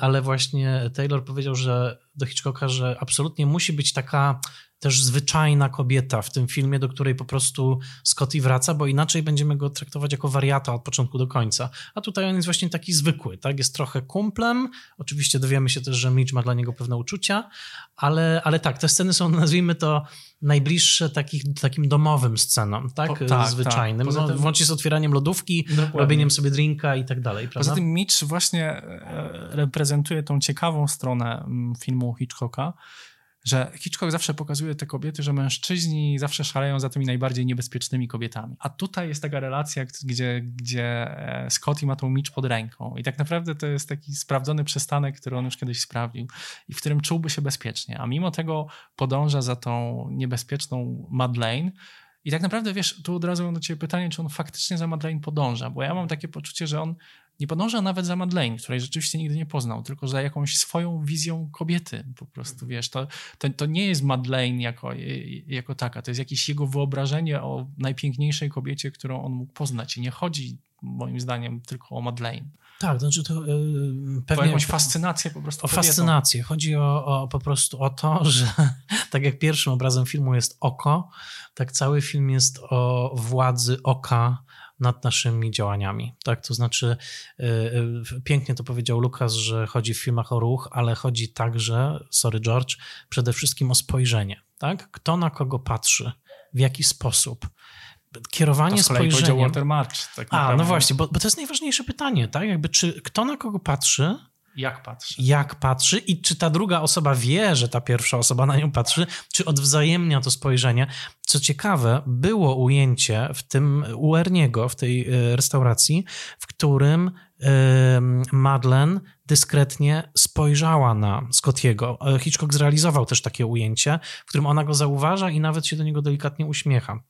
ale właśnie Taylor powiedział, że do Hitchcocka, że absolutnie musi być taka też zwyczajna kobieta w tym filmie, do której po prostu Scotty wraca, bo inaczej będziemy go traktować jako wariata od początku do końca. A tutaj on jest właśnie taki zwykły, tak? Jest trochę kumplem. Oczywiście dowiemy się też, że Mitch ma dla niego pewne uczucia, ale, ale tak, te sceny są, nazwijmy to, najbliższe takich, takim domowym scenom, tak? Po- tak, Zwyczajnym. tak. No, tym- Włącznie z otwieraniem lodówki, Dokładnie. robieniem sobie drinka i tak dalej, prawda? Poza tym Mitch właśnie e, reprezentuje tą ciekawą stronę mm, filmu Hitchcocka, że Hitchcock zawsze pokazuje te kobiety, że mężczyźni zawsze szaleją za tymi najbardziej niebezpiecznymi kobietami. A tutaj jest taka relacja, gdzie, gdzie e, Scotty ma tą micz pod ręką. I tak naprawdę to jest taki sprawdzony przystanek, który on już kiedyś sprawdził i w którym czułby się bezpiecznie. A mimo tego podąża za tą niebezpieczną Madeleine, i tak naprawdę, wiesz, tu od razu mam do ciebie pytanie, czy on faktycznie za Madeleine podąża, bo ja mam takie poczucie, że on nie podąża nawet za Madeleine, której rzeczywiście nigdy nie poznał, tylko za jakąś swoją wizją kobiety po prostu, wiesz, to, to, to nie jest Madeleine jako, jako taka, to jest jakieś jego wyobrażenie o najpiękniejszej kobiecie, którą on mógł poznać i nie chodzi moim zdaniem tylko o Madeleine. Tak, to znaczy to yy, pewnie... O jakąś fascynację po prostu. O kobietą. fascynację. Chodzi o, o, po prostu o to, że tak jak pierwszym obrazem filmu jest oko, tak cały film jest o władzy oka nad naszymi działaniami. Tak, to znaczy, yy, pięknie to powiedział Lukas, że chodzi w filmach o ruch, ale chodzi także, sorry George, przede wszystkim o spojrzenie. Tak? Kto na kogo patrzy, w jaki sposób kierowanie to z spojrzeniem. Walter March. Tak A, no właśnie, bo, bo to jest najważniejsze pytanie, tak? Jakby czy kto na kogo patrzy, jak patrzy. Jak patrzy i czy ta druga osoba wie, że ta pierwsza osoba na nią patrzy, czy odwzajemnia to spojrzenie. Co ciekawe, było ujęcie w tym u Erniego, w tej e, restauracji, w którym Madeleine dyskretnie spojrzała na Scottiego. E, Hitchcock zrealizował też takie ujęcie, w którym ona go zauważa i nawet się do niego delikatnie uśmiecha.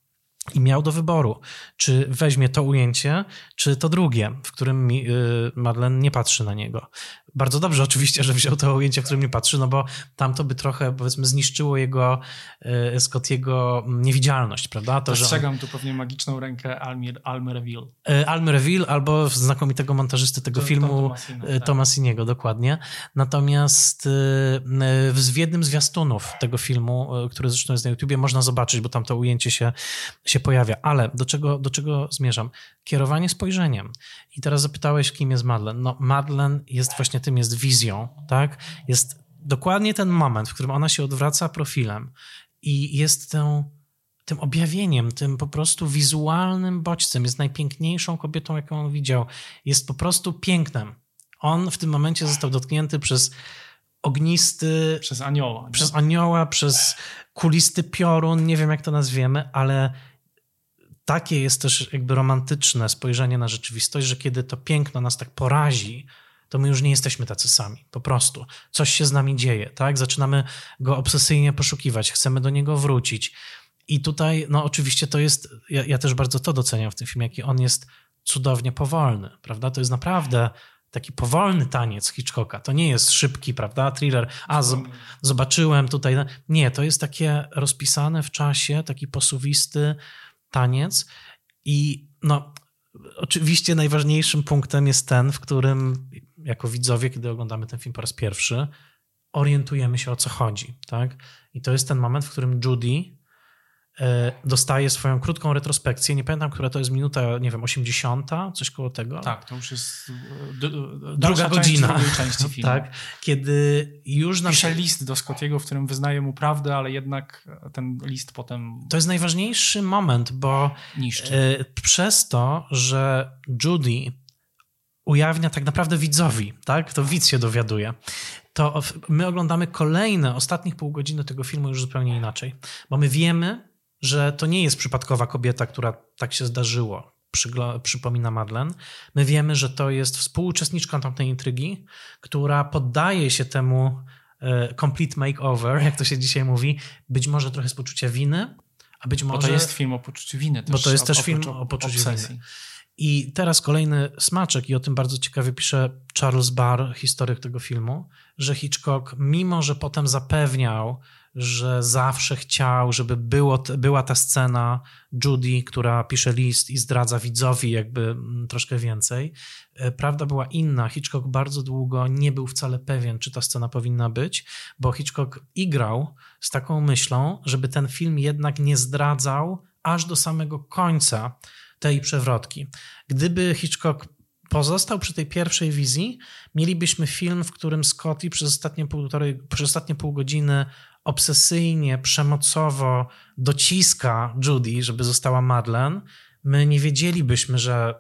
I miał do wyboru, czy weźmie to ujęcie, czy to drugie, w którym y, Madeleine nie patrzy na niego bardzo dobrze oczywiście, że wziął to ujęcie, w którym nie patrzy, no bo tam to by trochę, powiedzmy, zniszczyło jego, e, Scottiego niewidzialność, prawda? To, Dostrzegam on... tu pewnie magiczną rękę Almir, Almireville. Almireville albo znakomitego montażysty tego to, filmu e, Tomasiniego, tak. dokładnie. Natomiast w jednym z zwiastunów tego filmu, który zresztą jest na YouTubie, można zobaczyć, bo tam to ujęcie się, się pojawia. Ale do czego, do czego zmierzam? Kierowanie spojrzeniem. I teraz zapytałeś, kim jest Madeleine. No, Madeleine jest właśnie tym, jest wizją, tak? Jest dokładnie ten moment, w którym ona się odwraca profilem i jest tą, tym objawieniem, tym po prostu wizualnym bodźcem. Jest najpiękniejszą kobietą, jaką on widział. Jest po prostu pięknem. On w tym momencie został dotknięty przez ognisty. Przez anioła. Przez anioła, przez kulisty piorun, nie wiem jak to nazwiemy, ale takie jest też jakby romantyczne spojrzenie na rzeczywistość, że kiedy to piękno nas tak porazi, to my już nie jesteśmy tacy sami, po prostu. Coś się z nami dzieje, tak? Zaczynamy go obsesyjnie poszukiwać, chcemy do niego wrócić. I tutaj, no oczywiście to jest, ja, ja też bardzo to doceniam w tym filmie, jaki on jest cudownie powolny, prawda? To jest naprawdę taki powolny taniec Hitchcocka. To nie jest szybki, prawda, thriller. A, zobaczyłem tutaj. Nie, to jest takie rozpisane w czasie, taki posuwisty, taniec i no, oczywiście najważniejszym punktem jest ten, w którym jako widzowie, kiedy oglądamy ten film po raz pierwszy, orientujemy się o co chodzi, tak? I to jest ten moment, w którym Judy dostaje swoją krótką retrospekcję. Nie pamiętam, która to jest minuta, nie wiem, 80, coś koło tego. Tak, to już jest druga godzina. Część, części filmu. tak, kiedy już nam Pisze list do Scottiego, w którym wyznaje mu prawdę, ale jednak ten list potem. To jest najważniejszy moment, bo niszczy. E, przez to, że Judy ujawnia tak naprawdę widzowi, tak? To widz się dowiaduje. To my oglądamy kolejne, ostatnich pół godziny tego filmu już zupełnie inaczej. Bo my wiemy, że to nie jest przypadkowa kobieta, która tak się zdarzyło, przypomina Madeleine. My wiemy, że to jest współuczestniczka tamtej intrygi, która poddaje się temu e, complete makeover, jak to się dzisiaj mówi, być może trochę z poczucia winy, a być może... Bo to jest film o poczuciu winy też. Bo to jest też film o poczuciu obsesji. winy. I teraz kolejny smaczek, i o tym bardzo ciekawie pisze Charles Barr, historyk tego filmu, że Hitchcock, mimo że potem zapewniał, że zawsze chciał, żeby było, była ta scena Judy, która pisze list i zdradza widzowi jakby mm, troszkę więcej. E, prawda była inna. Hitchcock bardzo długo nie był wcale pewien, czy ta scena powinna być, bo Hitchcock igrał z taką myślą, żeby ten film jednak nie zdradzał aż do samego końca tej przewrotki. Gdyby Hitchcock pozostał przy tej pierwszej wizji, mielibyśmy film, w którym Scotty przez ostatnie, półtorej, przez ostatnie pół godziny obsesyjnie, przemocowo dociska Judy, żeby została Madeleine. My nie wiedzielibyśmy, że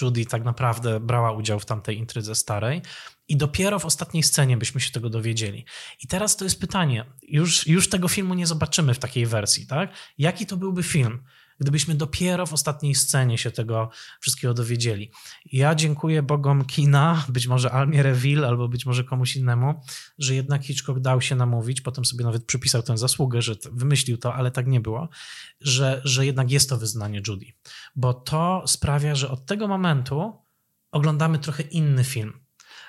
Judy tak naprawdę brała udział w tamtej intrydze starej. I dopiero w ostatniej scenie byśmy się tego dowiedzieli. I teraz to jest pytanie. Już, już tego filmu nie zobaczymy w takiej wersji, tak? Jaki to byłby film? Gdybyśmy dopiero w ostatniej scenie się tego wszystkiego dowiedzieli. Ja dziękuję Bogom kina, być może Almie Reville albo być może komuś innemu, że jednak Hitchcock dał się namówić, potem sobie nawet przypisał tę zasługę, że wymyślił to, ale tak nie było, że, że jednak jest to wyznanie Judy. Bo to sprawia, że od tego momentu oglądamy trochę inny film.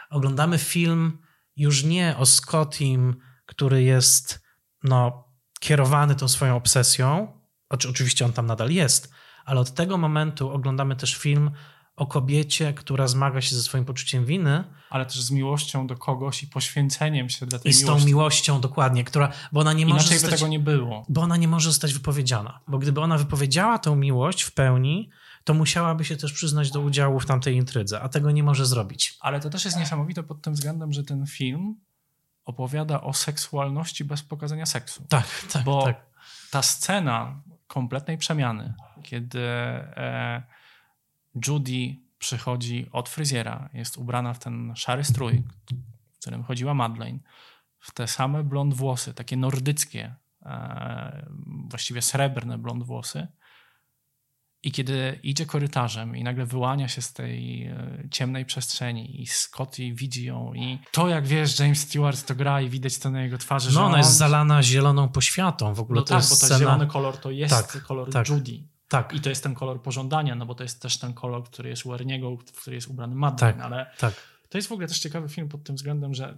Oglądamy film już nie o Scottim, który jest no, kierowany tą swoją obsesją, Oczywiście on tam nadal jest, ale od tego momentu oglądamy też film o kobiecie, która zmaga się ze swoim poczuciem winy. Ale też z miłością do kogoś i poświęceniem się dla tej I z tą miłością dokładnie, która, bo ona nie może Inaczej zostać, by tego nie było. Bo ona nie może zostać wypowiedziana. Bo gdyby ona wypowiedziała tę miłość w pełni, to musiałaby się też przyznać do udziału w tamtej intrydze, a tego nie może zrobić. Ale to też jest niesamowite pod tym względem, że ten film opowiada o seksualności bez pokazania seksu. Tak, tak. Bo tak. ta scena kompletnej przemiany, kiedy e, Judy przychodzi od fryzjera, jest ubrana w ten szary strój, w którym chodziła Madeleine, w te same blond włosy, takie nordyckie, e, właściwie srebrne blond włosy. I kiedy idzie korytarzem i nagle wyłania się z tej e, ciemnej przestrzeni i Scotty widzi ją i to jak wiesz, James Stewart to gra i widać to na jego twarzy, no, ona on... jest zalana zieloną poświatą. W ogóle no to tak, jest bo ten scena... zielony kolor to jest tak, kolor tak, Judy. Tak. I to jest ten kolor pożądania, no bo to jest też ten kolor, który jest u Erniego, który jest ubrany Madeleine, tak, ale tak. to jest w ogóle też ciekawy film pod tym względem, że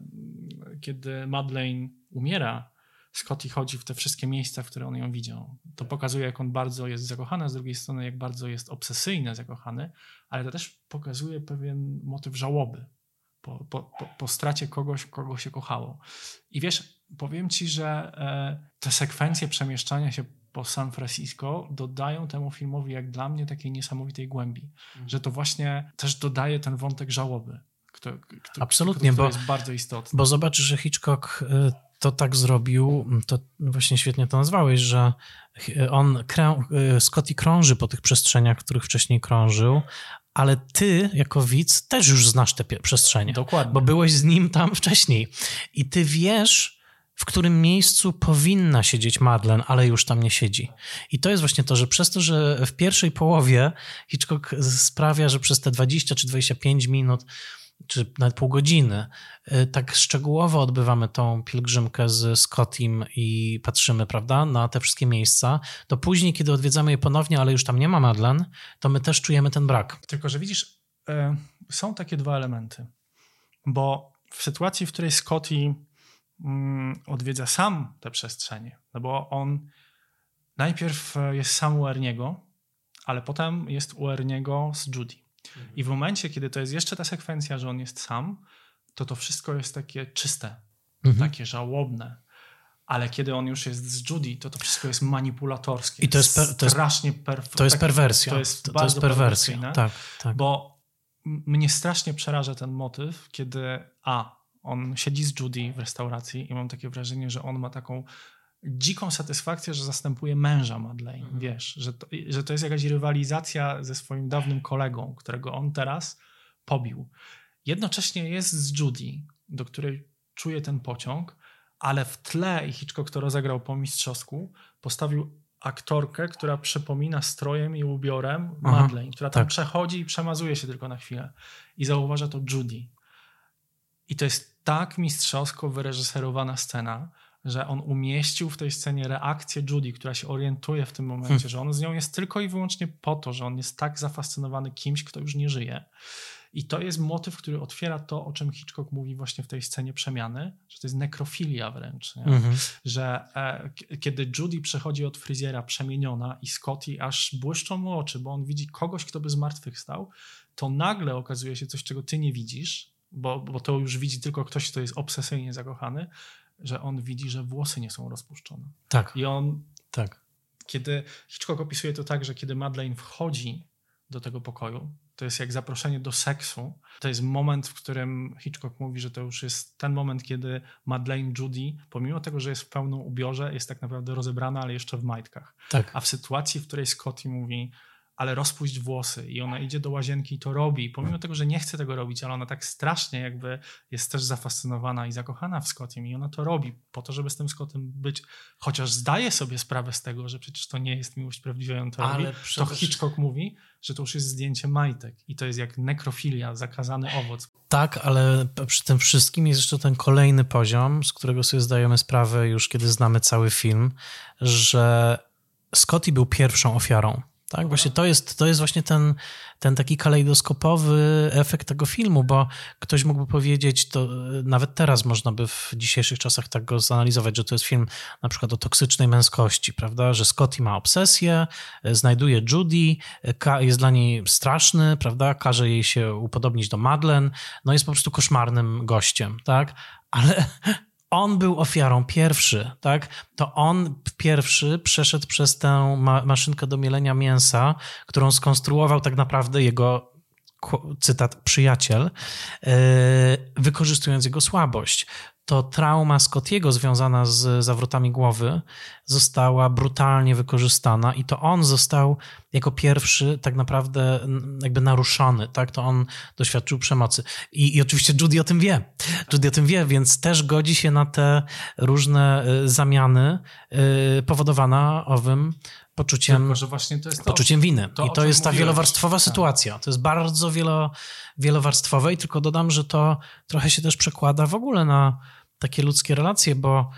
kiedy Madeleine umiera, Scotty chodzi w te wszystkie miejsca, w które on ją widział. To pokazuje, jak on bardzo jest zakochany, a z drugiej strony, jak bardzo jest obsesyjnie zakochany, ale to też pokazuje pewien motyw żałoby po, po, po, po stracie kogoś, kogo się kochało. I wiesz, powiem ci, że e, te sekwencje przemieszczania się po San Francisco dodają temu filmowi, jak dla mnie, takiej niesamowitej głębi. Mhm. Że to właśnie też dodaje ten wątek żałoby. Kto, kto, Absolutnie, kto, bo jest bardzo istotny. Bo zobacz, że Hitchcock to tak zrobił, to właśnie świetnie to nazwałeś, że on, krę, Scotty krąży po tych przestrzeniach, w których wcześniej krążył, ale ty jako widz też już znasz te przestrzenie. Dokładnie. Bo byłeś z nim tam wcześniej i ty wiesz, w którym miejscu powinna siedzieć Madeleine, ale już tam nie siedzi. I to jest właśnie to, że przez to, że w pierwszej połowie Hitchcock sprawia, że przez te 20 czy 25 minut czy nawet pół godziny, tak szczegółowo odbywamy tą pielgrzymkę z Scottim i patrzymy, prawda, na te wszystkie miejsca, to później, kiedy odwiedzamy je ponownie, ale już tam nie ma Madlen, to my też czujemy ten brak. Tylko, że widzisz, y, są takie dwa elementy, bo w sytuacji, w której Scotty y, odwiedza sam te przestrzenie, no bo on najpierw jest sam u Erniego, ale potem jest u Erniego z Judy. I w momencie, kiedy to jest jeszcze ta sekwencja, że on jest sam, to to wszystko jest takie czyste, mhm. takie żałobne. Ale kiedy on już jest z Judy, to to wszystko jest manipulatorskie. I to jest, per, to strasznie jest, perf- to jest perwersja. To jest, to, to jest perwersja. Tak, tak. Bo mnie strasznie przeraża ten motyw, kiedy a, on siedzi z Judy w restauracji i mam takie wrażenie, że on ma taką dziką satysfakcję, że zastępuje męża Madeleine, mhm. wiesz, że to, że to jest jakaś rywalizacja ze swoim dawnym kolegą, którego on teraz pobił. Jednocześnie jest z Judy, do której czuje ten pociąg, ale w tle, Hitchcock to rozegrał po mistrzowsku, postawił aktorkę, która przypomina strojem i ubiorem Aha, Madeleine, która tam tak. przechodzi i przemazuje się tylko na chwilę. I zauważa to Judy. I to jest tak mistrzowsko wyreżyserowana scena, że on umieścił w tej scenie reakcję Judy, która się orientuje w tym momencie, hmm. że on z nią jest tylko i wyłącznie po to, że on jest tak zafascynowany kimś, kto już nie żyje. I to jest motyw, który otwiera to, o czym Hitchcock mówi właśnie w tej scenie przemiany, że to jest nekrofilia wręcz, mhm. że e, kiedy Judy przechodzi od fryzjera przemieniona i Scotty aż błyszczą mu oczy, bo on widzi kogoś, kto by zmartwychwstał, to nagle okazuje się coś, czego ty nie widzisz, bo, bo to już widzi tylko ktoś, kto jest obsesyjnie zakochany, że on widzi, że włosy nie są rozpuszczone. Tak. I on, tak. kiedy Hitchcock opisuje to tak, że kiedy Madeleine wchodzi do tego pokoju, to jest jak zaproszenie do seksu. To jest moment, w którym Hitchcock mówi, że to już jest ten moment, kiedy Madeleine Judy, pomimo tego, że jest w pełnym ubiorze, jest tak naprawdę rozebrana, ale jeszcze w majtkach. Tak. A w sytuacji, w której Scotty mówi, ale rozpuść włosy i ona idzie do łazienki i to robi, pomimo tego, że nie chce tego robić, ale ona tak strasznie jakby jest też zafascynowana i zakochana w Scottim i ona to robi po to, żeby z tym Scottem być, chociaż zdaje sobie sprawę z tego, że przecież to nie jest miłość prawdziwa i on to Ale robi, przede to Hitchcock mówi, że to już jest zdjęcie majtek i to jest jak nekrofilia, zakazany owoc. Tak, ale przy tym wszystkim jest jeszcze ten kolejny poziom, z którego sobie zdajemy sprawę już kiedy znamy cały film, że Scotty był pierwszą ofiarą. Tak, właśnie to jest, to jest właśnie ten, ten taki kalejdoskopowy efekt tego filmu, bo ktoś mógłby powiedzieć, to nawet teraz można by w dzisiejszych czasach tak go zanalizować, że to jest film na przykład o toksycznej męskości, prawda, że Scotty ma obsesję, e, znajduje Judy, e, jest dla niej straszny, prawda, każe jej się upodobnić do Madeleine, no jest po prostu koszmarnym gościem, tak, ale on był ofiarą pierwszy, tak? To on pierwszy przeszedł przez tę ma maszynkę do mielenia mięsa, którą skonstruował tak naprawdę jego cytat przyjaciel, yy, wykorzystując jego słabość to trauma Scottiego związana z zawrotami głowy została brutalnie wykorzystana i to on został jako pierwszy tak naprawdę jakby naruszony, tak? To on doświadczył przemocy. I, i oczywiście Judy o tym wie. Judy o tym wie, więc też godzi się na te różne y, zamiany y, powodowana owym poczuciem, to to, poczuciem winy. to, I to jest ta mówiłeś. wielowarstwowa Tak. sytuacja. To jest bardzo wielo, wielowarstwowe i tylko dodam, że to trochę się też przekłada w ogóle na takie ludzkie relacje, bo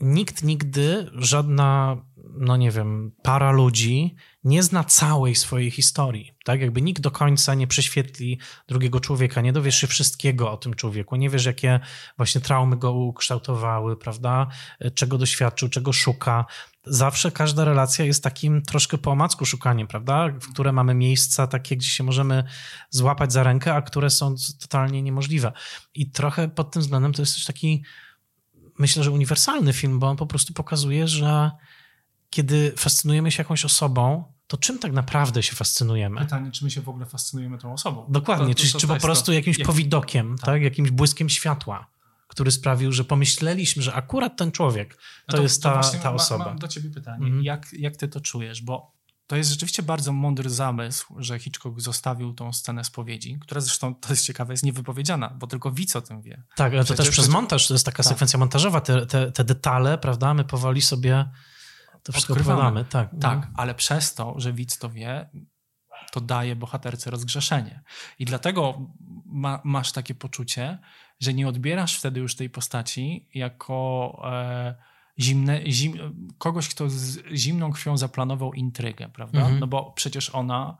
nikt nigdy, żadna, no nie wiem, para ludzi nie zna całej swojej historii. Tak? Jakby nikt do końca nie prześwietli drugiego człowieka, nie dowiesz się wszystkiego o tym człowieku, nie wiesz, jakie właśnie traumy go ukształtowały, prawda? Czego doświadczył, czego szuka. Zawsze każda relacja jest takim troszkę po omacku szukaniem, prawda? W które mamy miejsca takie, gdzie się możemy złapać za rękę, a które są totalnie niemożliwe. I trochę pod tym względem to jest też taki, myślę, że uniwersalny film, bo on po prostu pokazuje, że kiedy fascynujemy się jakąś osobą, to czym tak naprawdę się fascynujemy? Pytanie, czy my się w ogóle fascynujemy tą osobą. Dokładnie, To- to- czy, to- czy to po prostu to. jakimś Jak- powidokiem, tak. jakimś błyskiem światła, który sprawił, że pomyśleliśmy, że akurat ten człowiek to, No jest ta, ta osoba. Mam do ciebie pytanie. Mhm. Jak, jak ty to czujesz? Bo to jest rzeczywiście bardzo mądry zamysł, że Hitchcock zostawił tą scenę spowiedzi, która zresztą, to jest ciekawe, jest niewypowiedziana, bo tylko widz o tym wie. Tak, ale to Przecież- też przez montaż, to jest taka Tak. sekwencja montażowa, te, te, te detale, prawda, my powoli sobie to wszystko Odkrywamy. Tak, Tak, ale przez to, że widz to wie, to daje bohaterce rozgrzeszenie. I dlatego ma, masz takie poczucie, że nie odbierasz wtedy już tej postaci jako e, zimne, zim, kogoś, kto z zimną krwią zaplanował intrygę, prawda? Mhm. No bo przecież ona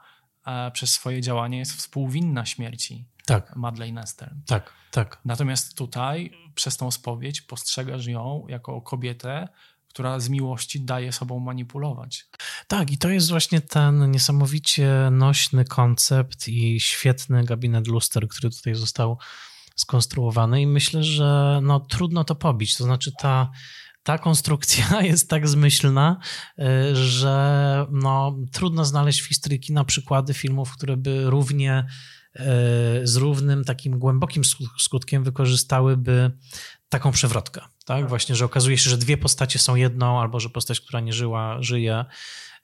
e, przez swoje działanie jest współwinna śmierci tak, Madeleine Stern. tak, tak. Natomiast tutaj przez tą spowiedź postrzegasz ją jako kobietę, która z miłości daje sobą manipulować. Tak, i to jest właśnie ten niesamowicie nośny koncept i świetny gabinet luster, który tutaj został skonstruowany i myślę, że no, trudno to pobić. To znaczy ta, ta konstrukcja jest tak zmyślna, y, że no, trudno znaleźć w historii kina przykłady filmów, które by równie y, z równym takim głębokim sku- skutkiem wykorzystałyby taką przewrotkę. Tak? Właśnie, że okazuje się, że dwie postacie są jedną, albo że postać, która nie żyła, żyje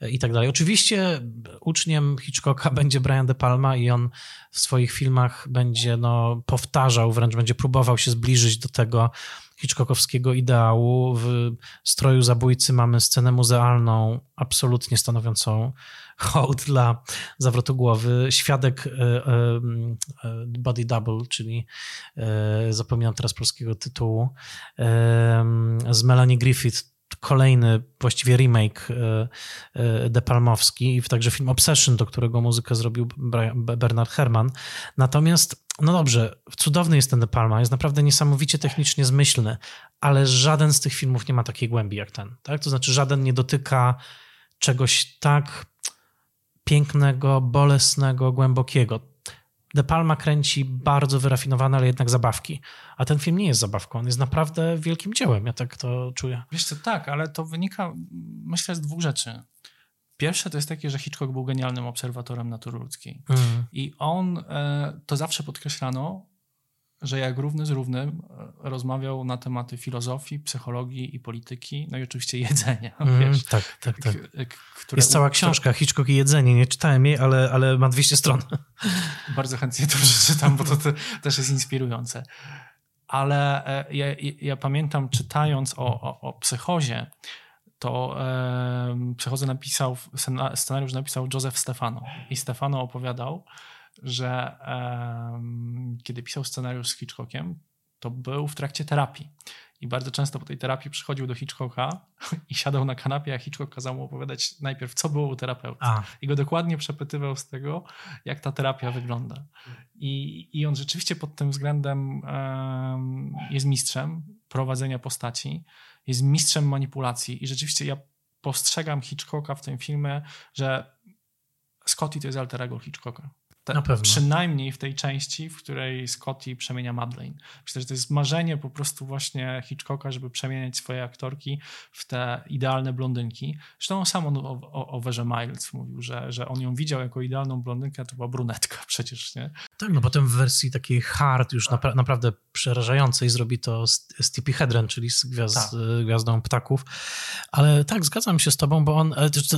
y, i tak dalej. Oczywiście uczniem Hitchcocka będzie Brian De Palma i on w swoich filmach będzie no, powtarzał, wręcz będzie próbował się zbliżyć do tego Hitchcockowskiego ideału. W Stroju Zabójcy mamy scenę muzealną, absolutnie stanowiącą hołd dla zawrotu głowy. Świadek e, e, e, Body Double, czyli e, zapominam teraz polskiego tytułu, z Melanie Griffith, kolejny właściwie remake e, e, De Palmowski i także film Obsession, do którego muzykę zrobił Bernard Herrmann. Natomiast, no dobrze, cudowny jest ten De Palma, jest naprawdę niesamowicie technicznie zmyślny, ale żaden z tych filmów nie ma takiej głębi jak ten. Tak? To znaczy, żaden nie dotyka czegoś tak pięknego, bolesnego, głębokiego. De Palma kręci bardzo wyrafinowane, ale jednak zabawki. A ten film nie jest zabawką, on jest naprawdę wielkim dziełem. Ja tak to czuję. Wiesz co, tak, ale to wynika, myślę, z dwóch rzeczy. Pierwsze to jest takie, że Hitchcock był genialnym obserwatorem natury ludzkiej. Mm. I on, e, to zawsze podkreślano, że jak równy z równym e, rozmawiał na tematy filozofii, psychologii i polityki, no i oczywiście jedzenia. Mm, wiesz, tak, tak, tak. k- k- które Jest cała książka Hitchcock i jedzenie. Nie czytałem jej, ale, ale ma 200 stron. Bardzo chętnie to przeczytam, bo to, te, też jest inspirujące. Ale e, ja, ja, pamiętam, czytając o, o, o psychozie, to e, psychozę napisał, scena- scenariusz napisał Joseph Stefano. I Stefano opowiadał, że em, kiedy pisał scenariusz z Hitchcockiem, to był w trakcie terapii. I bardzo często po tej terapii przychodził do Hitchcocka i siadał na kanapie, a Hitchcock kazał mu opowiadać najpierw, co było u terapeuty. A, I go dokładnie przepytywał z tego, jak ta terapia wygląda. I, i on rzeczywiście pod tym względem em, jest mistrzem prowadzenia postaci, jest mistrzem manipulacji. I rzeczywiście ja postrzegam Hitchcocka w tym filmie, że Scotty to jest alter ego Hitchcocka. Te-. Przynajmniej w tej części, w której Scotty przemienia Madeleine. Myślę, że to jest marzenie po prostu właśnie Hitchcocka, żeby przemieniać swoje aktorki w te idealne blondynki. Zresztą on sam on o, o, o Werze Miles mówił, że, że on ją widział jako idealną blondynkę, a to była brunetka przecież, nie? Tak, no potem w wersji takiej hard, już napra- naprawdę przerażającej zrobi to Tippi Hedren, czyli z gwiazd, Tak. Gwiazdą Ptaków. Ale tak, zgadzam się z tobą, bo on,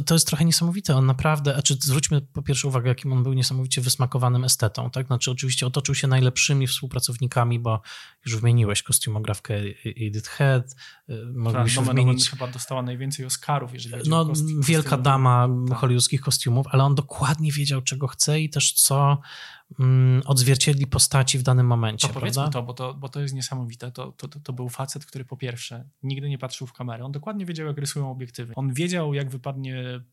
to, jest trochę niesamowite. On naprawdę, a czy zwróćmy po pierwsze uwagę, jakim on był niesamowicie wysmakowanym estetą, tak? Znaczy oczywiście otoczył się najlepszymi współpracownikami, bo już wymieniłeś kostiumografkę Edith Head, y, mogliśmy Nomen wymienić... Chyba dostała najwięcej Oscarów, jeżeli chodzi No, o kosti- wielka dama Tak. hollywoodzkich kostiumów, ale on dokładnie wiedział, czego chce i też co odzwierciedli postaci w danym momencie, To powiedzmy prawda? to bo, to, bo to jest niesamowite. To, to, to, był facet, który po pierwsze nigdy nie patrzył w kamerę. On dokładnie wiedział, jak rysują obiektywy. On wiedział, jak wypadnie mm,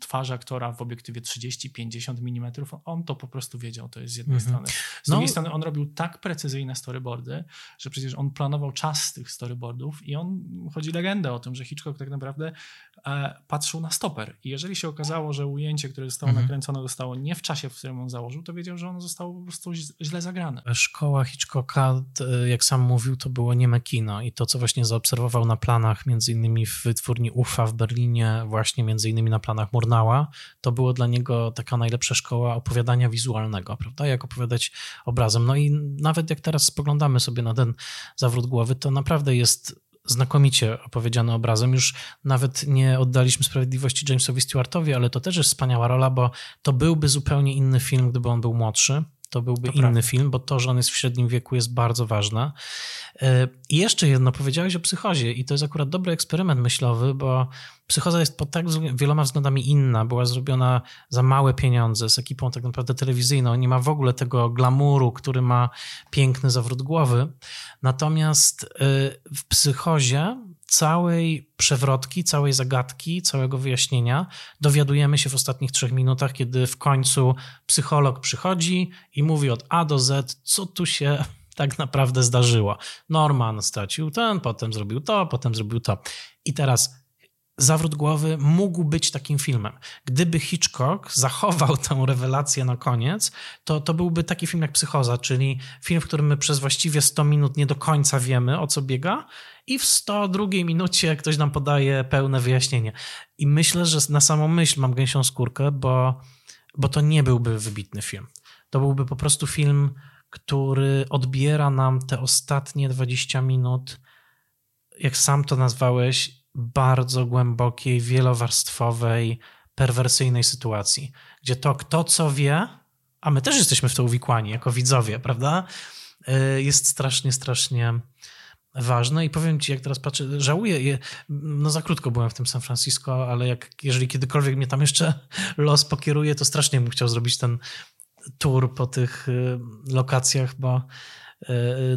twarz aktora w obiektywie 30-50 mm. On to po prostu wiedział, to jest z jednej Mhm. strony. Z No- drugiej strony on robił tak precyzyjne storyboardy, że przecież on planował czas tych storyboardów i on, chodzi legenda o tym, że Hitchcock tak naprawdę e, patrzył na stoper. I jeżeli się okazało, że ujęcie, które zostało Mhm. nakręcone, zostało nie w czasie, w którym on założył, to wiedział, że ono zostało po prostu źle zagrane. Szkoła Hitchcocka, t- jak sam mówił, to było nieme kino i to, co właśnie zaobserwował na planach, między innymi w wytwórni UFA w Berlinie, właśnie między innymi na planach Murnała, to było dla niego taka najlepsza szkoła opowiadania wizualnego, prawda? Jak opowiadać obrazem. No i nawet jak teraz spoglądamy sobie na ten zawrót głowy, to naprawdę jest znakomicie opowiedziany obrazem. Już nawet nie oddaliśmy sprawiedliwości Jamesowi Stewartowi, ale to też jest wspaniała rola, bo to byłby zupełnie inny film, gdyby on był młodszy. To byłby To inny prawda. film, bo to, że on jest w średnim wieku, jest bardzo ważne. E, I jeszcze jedno, powiedziałeś o psychozie, i to jest akurat dobry eksperyment myślowy, bo psychoza jest pod tak wieloma względami inna. Była zrobiona za małe pieniądze, z ekipą tak naprawdę telewizyjną. Nie ma w ogóle tego glamuru, który ma piękny zawrót głowy. Natomiast y, w psychozie całej przewrotki, całej zagadki, całego wyjaśnienia dowiadujemy się w ostatnich trzech minutach, kiedy w końcu psycholog przychodzi i mówi od A do Z, co tu się tak naprawdę zdarzyło. Norman stracił ten, potem zrobił to, potem zrobił to. I teraz Zawrót głowy mógł być takim filmem. Gdyby Hitchcock zachował tę rewelację na koniec, to, to byłby taki film jak Psychoza, czyli film, w którym my przez właściwie 100 minut nie do końca wiemy, o co biega i w 102 minucie ktoś nam podaje pełne wyjaśnienie. I myślę, że na samą myśl mam gęsią skórkę, bo, bo to nie byłby wybitny film. To byłby po prostu film, który odbiera nam te ostatnie 20 minut, jak sam to nazwałeś, bardzo głębokiej, wielowarstwowej, perwersyjnej sytuacji, gdzie to, kto co wie, a my też jesteśmy w to uwikłani jako widzowie, prawda? Y, Jest strasznie, strasznie ważne i powiem ci, jak teraz patrzę, żałuję, no za krótko byłem w tym San Francisco, ale jak, jeżeli kiedykolwiek mnie tam jeszcze los pokieruje, to strasznie bym chciał zrobić ten tour po tych y, lokacjach, bo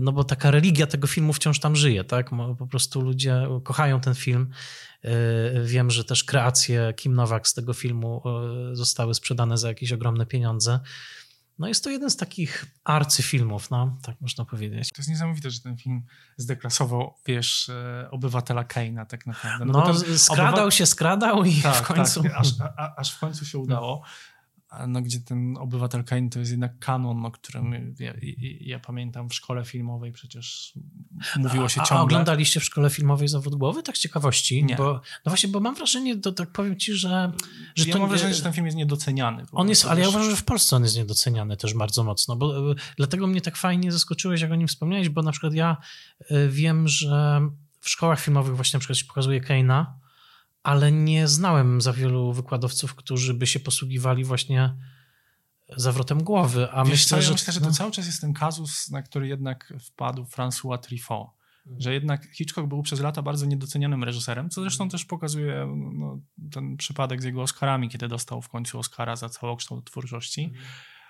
no bo taka religia tego filmu wciąż tam żyje, tak? Po prostu ludzie kochają ten film. Y, Wiem, że też kreacje Kim Nowak z tego filmu y, zostały sprzedane za jakieś ogromne pieniądze. No jest to jeden z takich arcyfilmów, no, tak można powiedzieć. To jest niesamowite, że ten film zdeklasował, wiesz, e, obywatela Keina tak naprawdę. No, tam skradał obywa- się, skradał i tak, w końcu... Tak, aż, a, aż w końcu się udało. No, gdzie ten obywatel Kane to jest jednak kanon, o którym ja, ja pamiętam w szkole filmowej przecież mówiło się a, ciągle. A oglądaliście w szkole filmowej Zawód Głowy? Tak z ciekawości? Nie. Bo, no właśnie, bo mam wrażenie, to tak powiem ci, że... że ja to, mam wrażenie, że ten film jest niedoceniany. On jest, ale ja wiesz. uważam, że w Polsce on jest niedoceniany też bardzo mocno, bo e, dlatego mnie tak fajnie zaskoczyłeś, jak o nim wspomniałeś, bo na przykład ja e, wiem, że w szkołach filmowych właśnie na przykład się pokazuje Keina, ale nie znałem za wielu wykładowców, którzy by się posługiwali właśnie zawrotem głowy, a Wiesz myślę, co, ja że... myślę, że to no, cały czas jest ten kazus, na który jednak wpadł François Truffaut. Że jednak Hitchcock był przez lata bardzo niedocenianym reżyserem, co zresztą też pokazuje no, ten przypadek z jego Oscarami, kiedy dostał w końcu Oscara za całokształt twórczości.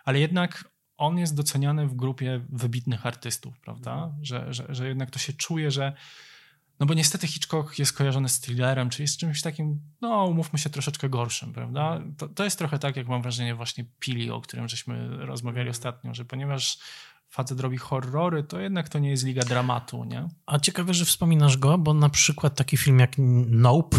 Ale jednak on jest doceniany w grupie wybitnych artystów, prawda? Że, że, że jednak to się czuje, że no bo niestety Hitchcock jest kojarzony z thrillerem, czyli z czymś takim, no umówmy się, troszeczkę gorszym, prawda? To, to jest trochę tak, jak mam wrażenie właśnie Pili, o którym żeśmy rozmawiali ostatnio, że ponieważ facet robi horrory, to jednak to nie jest liga dramatu, nie? A ciekawe, że wspominasz go, bo na przykład taki film jak Nope,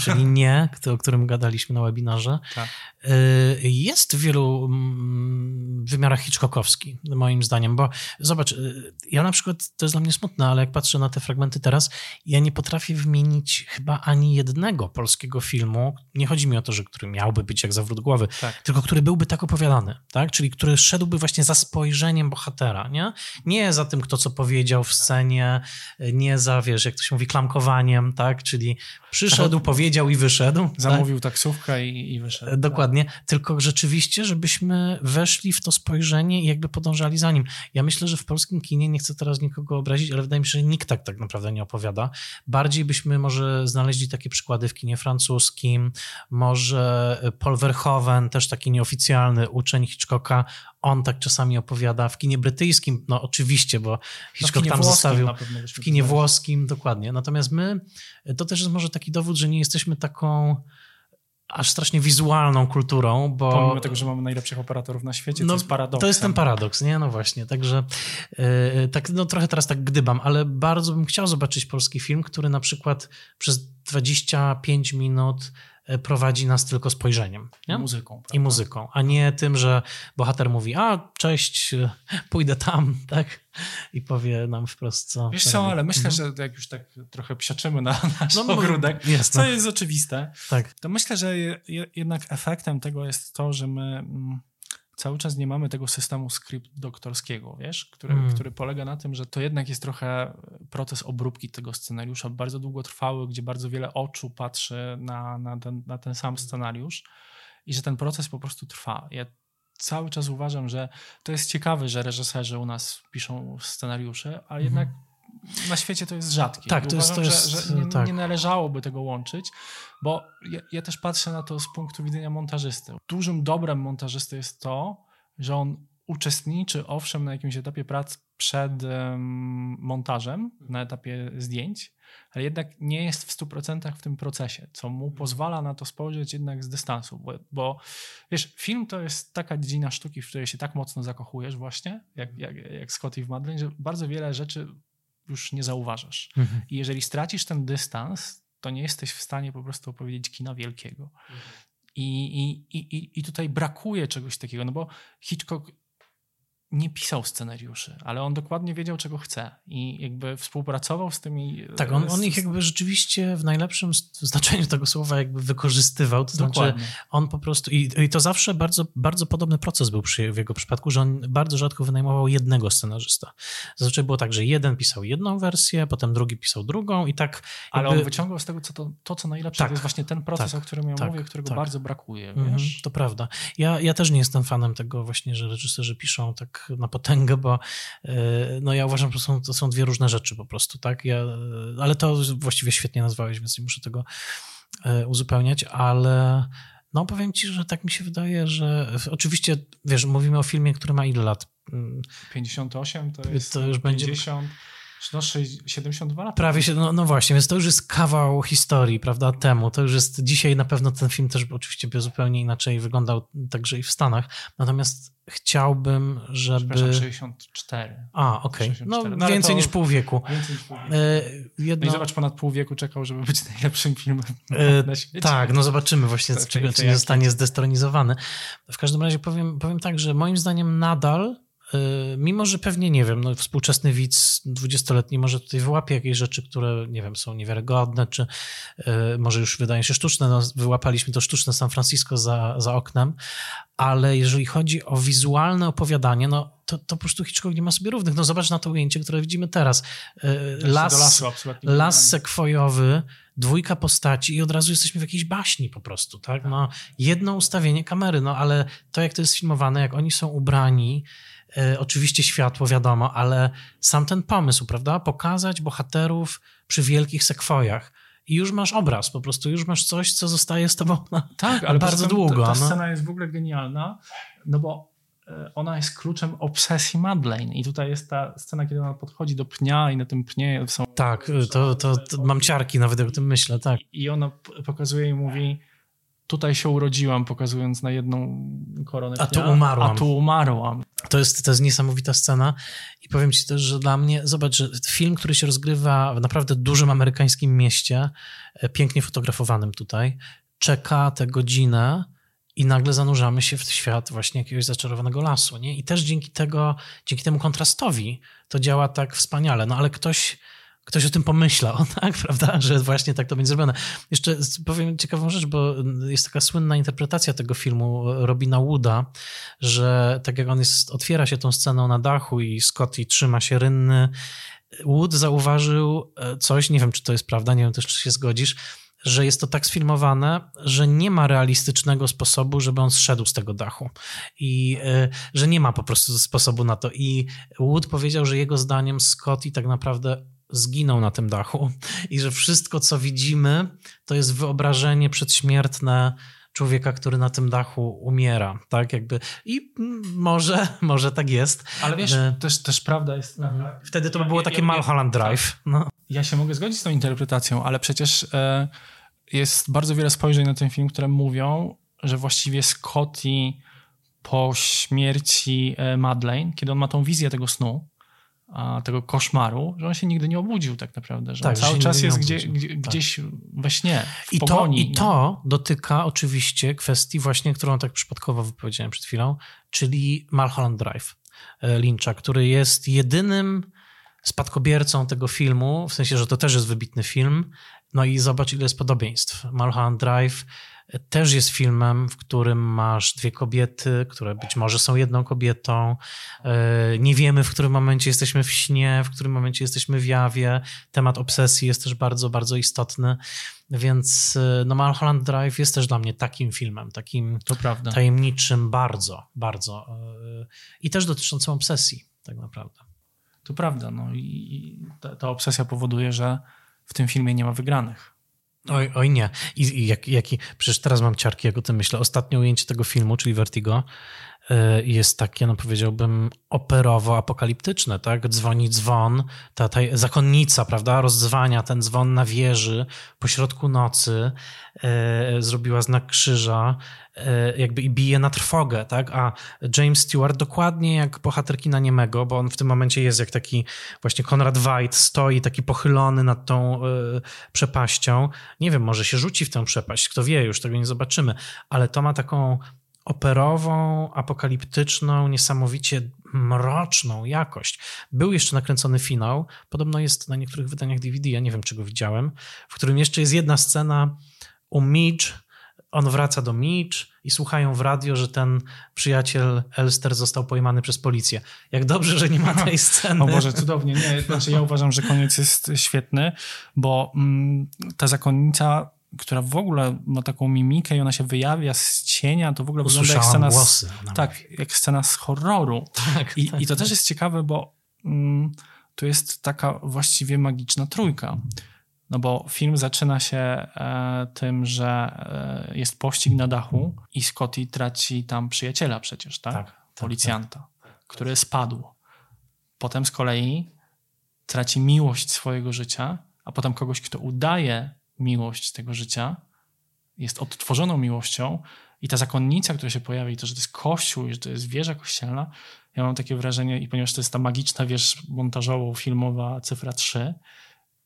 czyli Nie, o którym gadaliśmy na webinarze, Tak. y, jest w wielu mm, wymiarach Hitchcockowski, moim zdaniem, bo zobacz, y, ja na przykład, to jest dla mnie smutne, ale jak patrzę na te fragmenty teraz, ja nie potrafię wymienić chyba ani jednego polskiego filmu, nie chodzi mi o to, że który miałby być jak zawrót głowy, Tak. tylko który byłby tak opowiadany, tak? czyli który szedłby właśnie za spojrzeniem bohatera, nie? Nie za tym, kto co powiedział w scenie, nie za, wiesz, jak to się mówi, klamkowaniem, tak? Czyli przyszedł, powiedział i wyszedł. tak? Zamówił taksówkę i, i wyszedł. Dokładnie, tylko rzeczywiście, żebyśmy weszli w to spojrzenie i jakby podążali za nim. Ja myślę, że w polskim kinie, nie chcę teraz nikogo obrazić, ale wydaje mi się, że nikt tak tak naprawdę nie opowiada. Bardziej byśmy może znaleźli takie przykłady w kinie francuskim, może Paul Verhoeven, też taki nieoficjalny uczeń Hitchcocka, on tak czasami opowiada. W kinie brytyjskim, no oczywiście, bo No, Hitchcock kinie tam zostawił w kinie włoskim, dokładnie. Natomiast my, to też jest może taki dowód, że nie jesteśmy taką aż strasznie wizualną kulturą, bo... Pomimo tego, że mamy najlepszych operatorów na świecie, to jest paradoks. To jest ten paradoks, nie? No właśnie, także yy, tak, no trochę teraz tak gdybam, ale bardzo bym chciał zobaczyć polski film, który na przykład przez 25 minut prowadzi nas tylko spojrzeniem. Nie? muzyką. I prawda? muzyką, a nie tym, że bohater mówi, a cześć, e, pójdę tam, tak? I powie nam wprost, co... Wiesz co ale myślę, Mhm. że jak już tak trochę psiaczymy na nasz No, no, ogródek, jest, co no. jest oczywiste, Tak. to myślę, że je, je, jednak efektem tego jest to, że my mm, cały czas nie mamy tego systemu skrypt doktorskiego, wiesz, który, Mm. który polega na tym, że to jednak jest trochę proces obróbki tego scenariusza, bardzo długotrwały, gdzie bardzo wiele oczu patrzy na, na, ten, na ten sam scenariusz i że ten proces po prostu trwa. Ja cały czas uważam, że to jest ciekawe, że reżyserzy u nas piszą scenariusze, ale jednak na świecie to jest rzadkie. Tak, I to jest- uważam, to jest- że, że nie, tak. nie należałoby tego łączyć, bo ja, ja też patrzę na to z punktu widzenia montażysty. Dużym dobrem montażysty jest to, że on uczestniczy owszem na jakimś etapie prac przed em, montażem, na etapie zdjęć, ale jednak nie jest w 100% w tym procesie, co mu pozwala na to spojrzeć jednak z dystansu, bo, bo wiesz, film to jest taka dziedzina sztuki, w której się tak mocno zakochujesz właśnie, jak, jak, jak Scotty w Madeleine, że bardzo wiele rzeczy już nie zauważasz. Mhm. I jeżeli stracisz ten dystans, to nie jesteś w stanie po prostu opowiedzieć kina wielkiego. I, i, i, I tutaj brakuje czegoś takiego, no bo Hitchcock nie pisał scenariuszy, ale on dokładnie wiedział, czego chce i jakby współpracował z tymi... Tak, on, on ich jakby rzeczywiście w najlepszym znaczeniu tego słowa jakby wykorzystywał. To znaczy, Dokładnie. on po prostu. I, I to zawsze bardzo, bardzo podobny proces był przy, w jego przypadku, że on bardzo rzadko wynajmował jednego scenarzysta. Zazwyczaj było tak, że jeden pisał jedną wersję, potem drugi pisał drugą i tak. Ale jakby- on wyciągał z tego, co to, to co najlepsze, Tak, to jest właśnie ten proces, tak, o którym ja tak, mówię, którego tak. bardzo brakuje, Mhm, wiesz? to prawda. Ja, ja też nie jestem fanem tego właśnie, że reżyserzy piszą tak na potęgę, bo yy, no ja uważam, że są, to są dwie różne rzeczy po prostu, tak? Ja, yy, ale to właściwie świetnie nazwałeś, więc nie muszę tego yy, uzupełniać, ale no powiem ci, że tak mi się wydaje, że oczywiście, wiesz, mówimy o filmie, który ma ile lat? Mm, 58 to jest To już będzie- 50, No, 72 lata. Prawie się, no, no właśnie, więc to już jest kawał historii, prawda, temu. To już jest, dzisiaj na pewno ten film też oczywiście by zupełnie inaczej wyglądał także i w Stanach. Natomiast chciałbym, żeby... Przepraszam, 64. A, okej. Okay. No, 64. No, więcej to- niż pół wieku. Więcej niż pół wieku. E, No jedno... i zobacz, ponad pół wieku czekał, żeby być najlepszym filmem E, na świecie. Tak, no zobaczymy właśnie, czy, czy, nie zostanie zdestronizowany. W każdym razie powiem, powiem tak, że moim zdaniem nadal, mimo że pewnie, nie wiem, no, współczesny widz dwudziestoletni może tutaj wyłapie jakieś rzeczy, które, nie wiem, są niewiarygodne, czy y, może już wydają się sztuczne, no, wyłapaliśmy to sztuczne San Francisco za, za oknem, ale jeżeli chodzi o wizualne opowiadanie, no to, to po prostu Hitchcock nie ma sobie równych. No zobacz na to ujęcie, które widzimy teraz. Y, Las, lasu las sekwojowy, dwójka postaci i od razu jesteśmy w jakiejś baśni po prostu, tak? No, jedno ustawienie kamery, no ale to jak to jest filmowane, jak oni są ubrani, e, oczywiście światło wiadomo, ale sam ten pomysł, prawda? Pokazać bohaterów przy wielkich sekwojach i już masz obraz, po prostu już masz coś, co zostaje z tobą na, Tak, ale bardzo długo. Ta, ta no. scena jest w ogóle genialna, no bo e, ona jest kluczem obsesji Madeleine. I tutaj jest ta scena, kiedy ona podchodzi do pnia i na tym pnie są... Tak, to, to, to mam ciarki nawet, jak o tym myślę, tak. I ona pokazuje i mówi tutaj się urodziłam, pokazując na jedną koronę A tu umarłam. A tu umarłam. To jest, to jest niesamowita scena i powiem ci też, że dla mnie, zobacz, że film, który się rozgrywa w naprawdę dużym amerykańskim mieście, e, pięknie fotografowanym tutaj, czeka tę godzinę i nagle zanurzamy się w świat właśnie jakiegoś zaczarowanego lasu, nie? I też dzięki tego, dzięki temu kontrastowi to działa tak wspaniale, no ale ktoś... Ktoś o tym pomyślał, tak, prawda, że właśnie tak to będzie zrobione. Jeszcze powiem ciekawą rzecz, bo jest taka słynna interpretacja tego filmu Robina Wooda, że tak jak on jest, otwiera się tą sceną na dachu i Scotty trzyma się rynny, Wood zauważył e, coś, nie wiem czy to jest prawda, nie wiem też czy się zgodzisz, że jest to tak sfilmowane, że nie ma realistycznego sposobu, żeby on zszedł z tego dachu. I e, że nie ma po prostu sposobu na to. I Wood powiedział, że jego zdaniem Scotty tak naprawdę zginął na tym dachu i że wszystko, co widzimy, to jest wyobrażenie przedśmiertne człowieka, który na tym dachu umiera, tak jakby. I może, może tak jest. Ale wiesz, E, też, też prawda jest taka... Wtedy to by było Ja- takie ja- ja- Mulholland Drive. No. Ja się mogę zgodzić z tą interpretacją, ale przecież e, jest bardzo wiele spojrzeń na ten film, które mówią, że właściwie Scotty po śmierci e, Madeleine, kiedy on ma tą wizję tego snu, a, tego koszmaru, że on się nigdy nie obudził tak naprawdę, że Tak, cały czas jest gdzie, gdzie, Tak. gdzieś we śnie, w I, to, pogoni. I to dotyka oczywiście kwestii właśnie, którą tak przypadkowo wypowiedziałem przed chwilą, czyli Mulholland Drive e, Lyncha, który jest jedynym spadkobiercą tego filmu, w sensie, że to też jest wybitny film. No i zobacz, ile jest podobieństw. Mulholland Drive też jest filmem, w którym masz dwie kobiety, które być może są jedną kobietą. E, Nie wiemy, w którym momencie jesteśmy w śnie, w którym momencie jesteśmy w jawie. Temat obsesji jest też bardzo, bardzo istotny. Więc e, no, Mulholland Drive jest też dla mnie takim filmem, takim tajemniczym bardzo, bardzo. e, I też dotyczącym obsesji, tak naprawdę. To prawda. No i i ta, ta obsesja powoduje, że w tym filmie nie ma wygranych. Oj, oj nie. I, i jak, jaki, przecież teraz mam ciarki, jak o tym myślę. Ostatnie ujęcie tego filmu, czyli Vertigo, jest takie, no powiedziałbym, operowo-apokaliptyczne, tak? Dzwoni dzwon, ta, ta zakonnica, prawda, rozdzwania ten dzwon na wieży pośrodku nocy, y, zrobiła znak krzyża, y, jakby i bije na trwogę, tak? A James Stewart dokładnie jak bohater kina niemego, bo on w tym momencie jest jak taki właśnie Konrad White, stoi taki pochylony nad tą y, przepaścią. Nie wiem, może się rzuci w tę przepaść, kto wie, już tego nie zobaczymy, ale to ma taką operową, apokaliptyczną, niesamowicie mroczną jakość. Był jeszcze nakręcony finał, podobno jest na niektórych wydaniach DVD, ja nie wiem, czego widziałem, w którym jeszcze jest jedna scena u Midge, on wraca do Midge i słuchają w radio, że ten przyjaciel Elster został pojmany przez policję. Jak dobrze, że nie ma tej sceny. O Boże, cudownie. Nie, znaczy ja uważam, że koniec jest świetny, bo mm, ta zakonnica, która w ogóle ma taką mimikę i ona się wyjawia z cienia, to w ogóle wygląda jak Usłyszałam scena, głosy, z, tak, jak scena z horroru. Tak, I, tak, I to tak. też jest ciekawe, bo mm, to jest taka właściwie magiczna trójka. No bo film zaczyna się e, tym, że e, jest pościg na dachu i Scotty traci tam przyjaciela przecież, tak? Tak, tak, Policjanta, który spadł. Potem z kolei traci miłość swojego życia, a potem kogoś, kto udaje miłość tego życia, jest odtworzoną miłością i ta zakonnica, która się pojawia i to, że to jest kościół i że to jest wieża kościelna, ja mam takie wrażenie i ponieważ to jest ta magiczna wież montażowo-filmowa cyfra 3,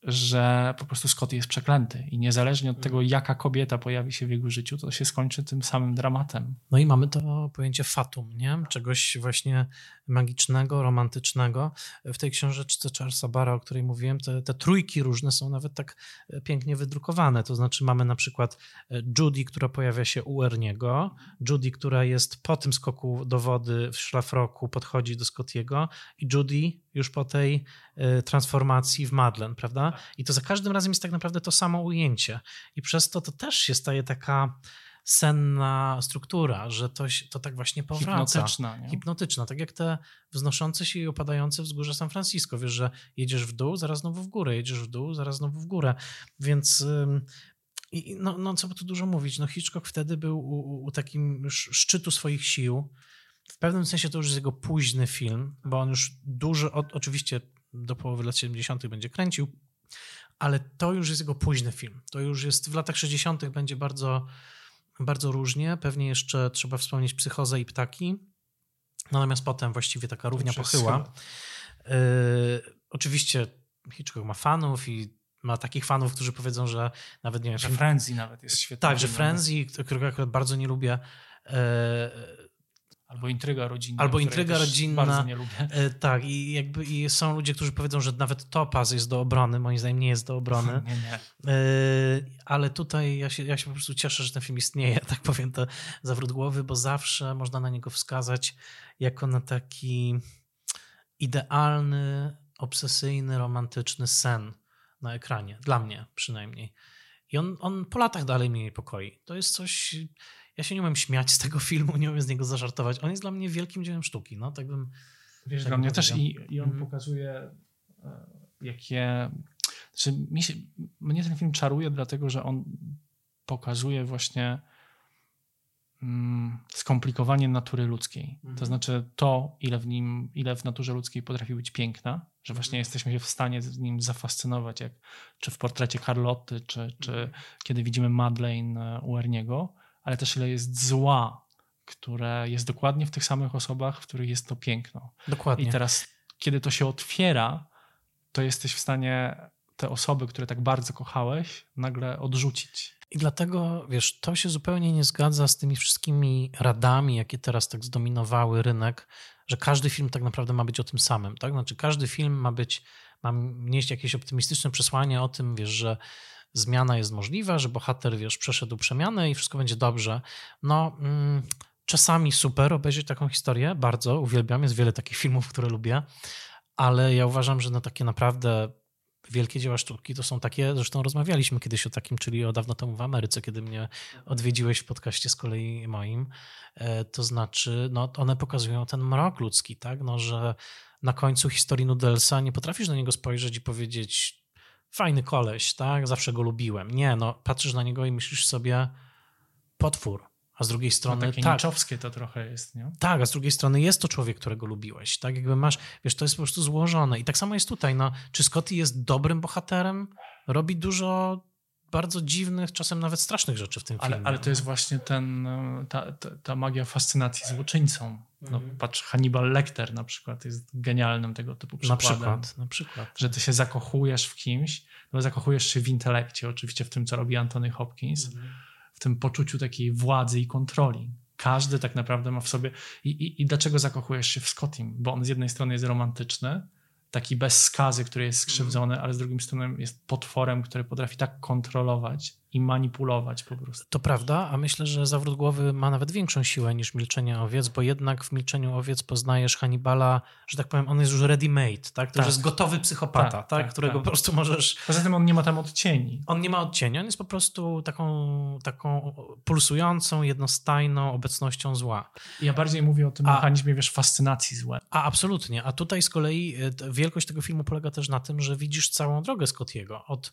że po prostu Scotty jest przeklęty i niezależnie od tego, jaka kobieta pojawi się w jego życiu, to się skończy tym samym dramatem. No i mamy to pojęcie fatum, nie? Czegoś właśnie magicznego, romantycznego. W tej książeczce Charlesa Barra, o której mówiłem, te, te trójki różne są nawet tak e, pięknie wydrukowane. To znaczy mamy na przykład e, Judy, która pojawia się u Erniego, Judy, która jest po tym skoku do wody w szlafroku, podchodzi do Scottiego i Judy już po tej e, transformacji w Madeleine, prawda? I to za każdym razem jest tak naprawdę to samo ujęcie. I przez to to też się staje taka senna struktura, że to, to tak właśnie powraca. Hipnotyczna. Nie? Hipnotyczna, tak jak te wznoszące się i opadające wzgórze San Francisco. Wiesz, że jedziesz w dół, zaraz znowu w górę, jedziesz w dół, zaraz znowu w górę. Więc no, no co tu dużo mówić, no Hitchcock wtedy był u, u takim szczytu swoich sił. W pewnym sensie to już jest jego późny film, bo on już dużo, oczywiście do połowy lat 70. będzie kręcił, ale to już jest jego późny film. To już jest w latach 60. będzie bardzo bardzo różnie. Pewnie jeszcze trzeba wspomnieć psychozę i ptaki. Natomiast potem właściwie taka równia pochyła. Yy, oczywiście Hitchcock ma fanów i ma takich fanów, którzy powiedzą, że nawet nie wiem. Że Frenzy nawet jest świetny. Tak, że Frenzy, którego akurat bardzo nie lubię. Yy, Albo intryga rodzinna. Albo intryga rodzinna. Bardzo nie lubię. E, tak, i jakby i są ludzie, którzy powiedzą, że nawet Topaz jest do obrony. Moim zdaniem nie jest do obrony. Nie, nie. E, ale tutaj ja się, ja się po prostu cieszę, że ten film istnieje, tak powiem to zawrót głowy, bo zawsze można na niego wskazać jako na taki idealny, obsesyjny, romantyczny sen na ekranie. Dla mnie przynajmniej. I on, on po latach dalej mnie niepokoi. To jest coś ja się nie umiem śmiać z tego filmu, nie umiem z niego zażartować. On jest dla mnie wielkim dziełem sztuki. No, tak bym, Wiesz, tak dla mnie też i, i on mm. pokazuje e, jakie... Znaczy, mi się, mnie ten film czaruje, dlatego że on pokazuje właśnie mm, skomplikowanie natury ludzkiej. To mhm. znaczy to, ile w nim, ile w naturze ludzkiej potrafi być piękna, że właśnie mhm. jesteśmy się w stanie z nim zafascynować, jak czy w portrecie Carlotty, czy, czy mhm. kiedy widzimy Madeleine e, u Erniego, ale też ile jest zła, które jest dokładnie w tych samych osobach, w których jest to piękno. Dokładnie. I teraz, kiedy to się otwiera, to jesteś w stanie te osoby, które tak bardzo kochałeś, nagle odrzucić. I dlatego, wiesz, to się zupełnie nie zgadza z tymi wszystkimi radami, jakie teraz tak zdominowały rynek, że każdy film tak naprawdę ma być o tym samym, tak? Znaczy każdy film ma być, ma nieść jakieś optymistyczne przesłanie o tym, wiesz, że zmiana jest możliwa, że bohater, wiesz, przeszedł przemianę i wszystko będzie dobrze. No, mm, czasami super obejrzeć taką historię, bardzo uwielbiam, jest wiele takich filmów, które lubię, ale ja uważam, że no takie naprawdę wielkie dzieła sztuki to są takie, zresztą rozmawialiśmy kiedyś o takim, czyli o dawno temu w Ameryce, kiedy mnie odwiedziłeś w podcaście z kolei moim, e, to znaczy, no one pokazują ten mrok ludzki, tak, no, że na końcu historii Nudelsa nie potrafisz na niego spojrzeć i powiedzieć fajny koleś, tak, zawsze go lubiłem. Nie, no patrzysz na niego i myślisz sobie potwór, a z drugiej no, strony... No takie tak, niczowskie to trochę jest, nie? Tak, a z drugiej strony jest to człowiek, którego lubiłeś, tak, jakby masz, wiesz, to jest po prostu złożone i tak samo jest tutaj, no, czy Scotty jest dobrym bohaterem? Robi dużo bardzo dziwnych, czasem nawet strasznych rzeczy w tym ale, filmie. Ale to jest właśnie ten, ta, ta, ta magia fascynacji złoczyńcą. No, mhm. patrz, Hannibal Lecter na przykład jest genialnym tego typu przykładem. Na przykład, na przykład. Że ty się zakochujesz w kimś, no zakochujesz się w intelekcie, oczywiście w tym, co robi Anthony Hopkins, mhm. w tym poczuciu takiej władzy i kontroli. Każdy tak naprawdę ma w sobie... I, i, i dlaczego zakochujesz się w Scottim? Bo on z jednej strony jest romantyczny, taki bez skazy, który jest skrzywdzony, ale z drugiej strony jest potworem, który potrafi tak kontrolować i manipulować po prostu. To prawda, a myślę, że zawrót głowy ma nawet większą siłę niż milczenie owiec, bo jednak w milczeniu owiec poznajesz Hannibala, że tak powiem, on jest już ready-made, tak? To tak. jest gotowy psychopata, tak, tak, tak którego tak. po prostu możesz... Poza tym on nie ma tam odcieni. On nie ma odcieni, on jest po prostu taką, taką pulsującą, jednostajną obecnością zła. Ja bardziej mówię o tym a, mechanizmie, wiesz, fascynacji złem. A absolutnie, a tutaj z kolei e, wielkość tego filmu polega też na tym, że widzisz całą drogę Scottiego, od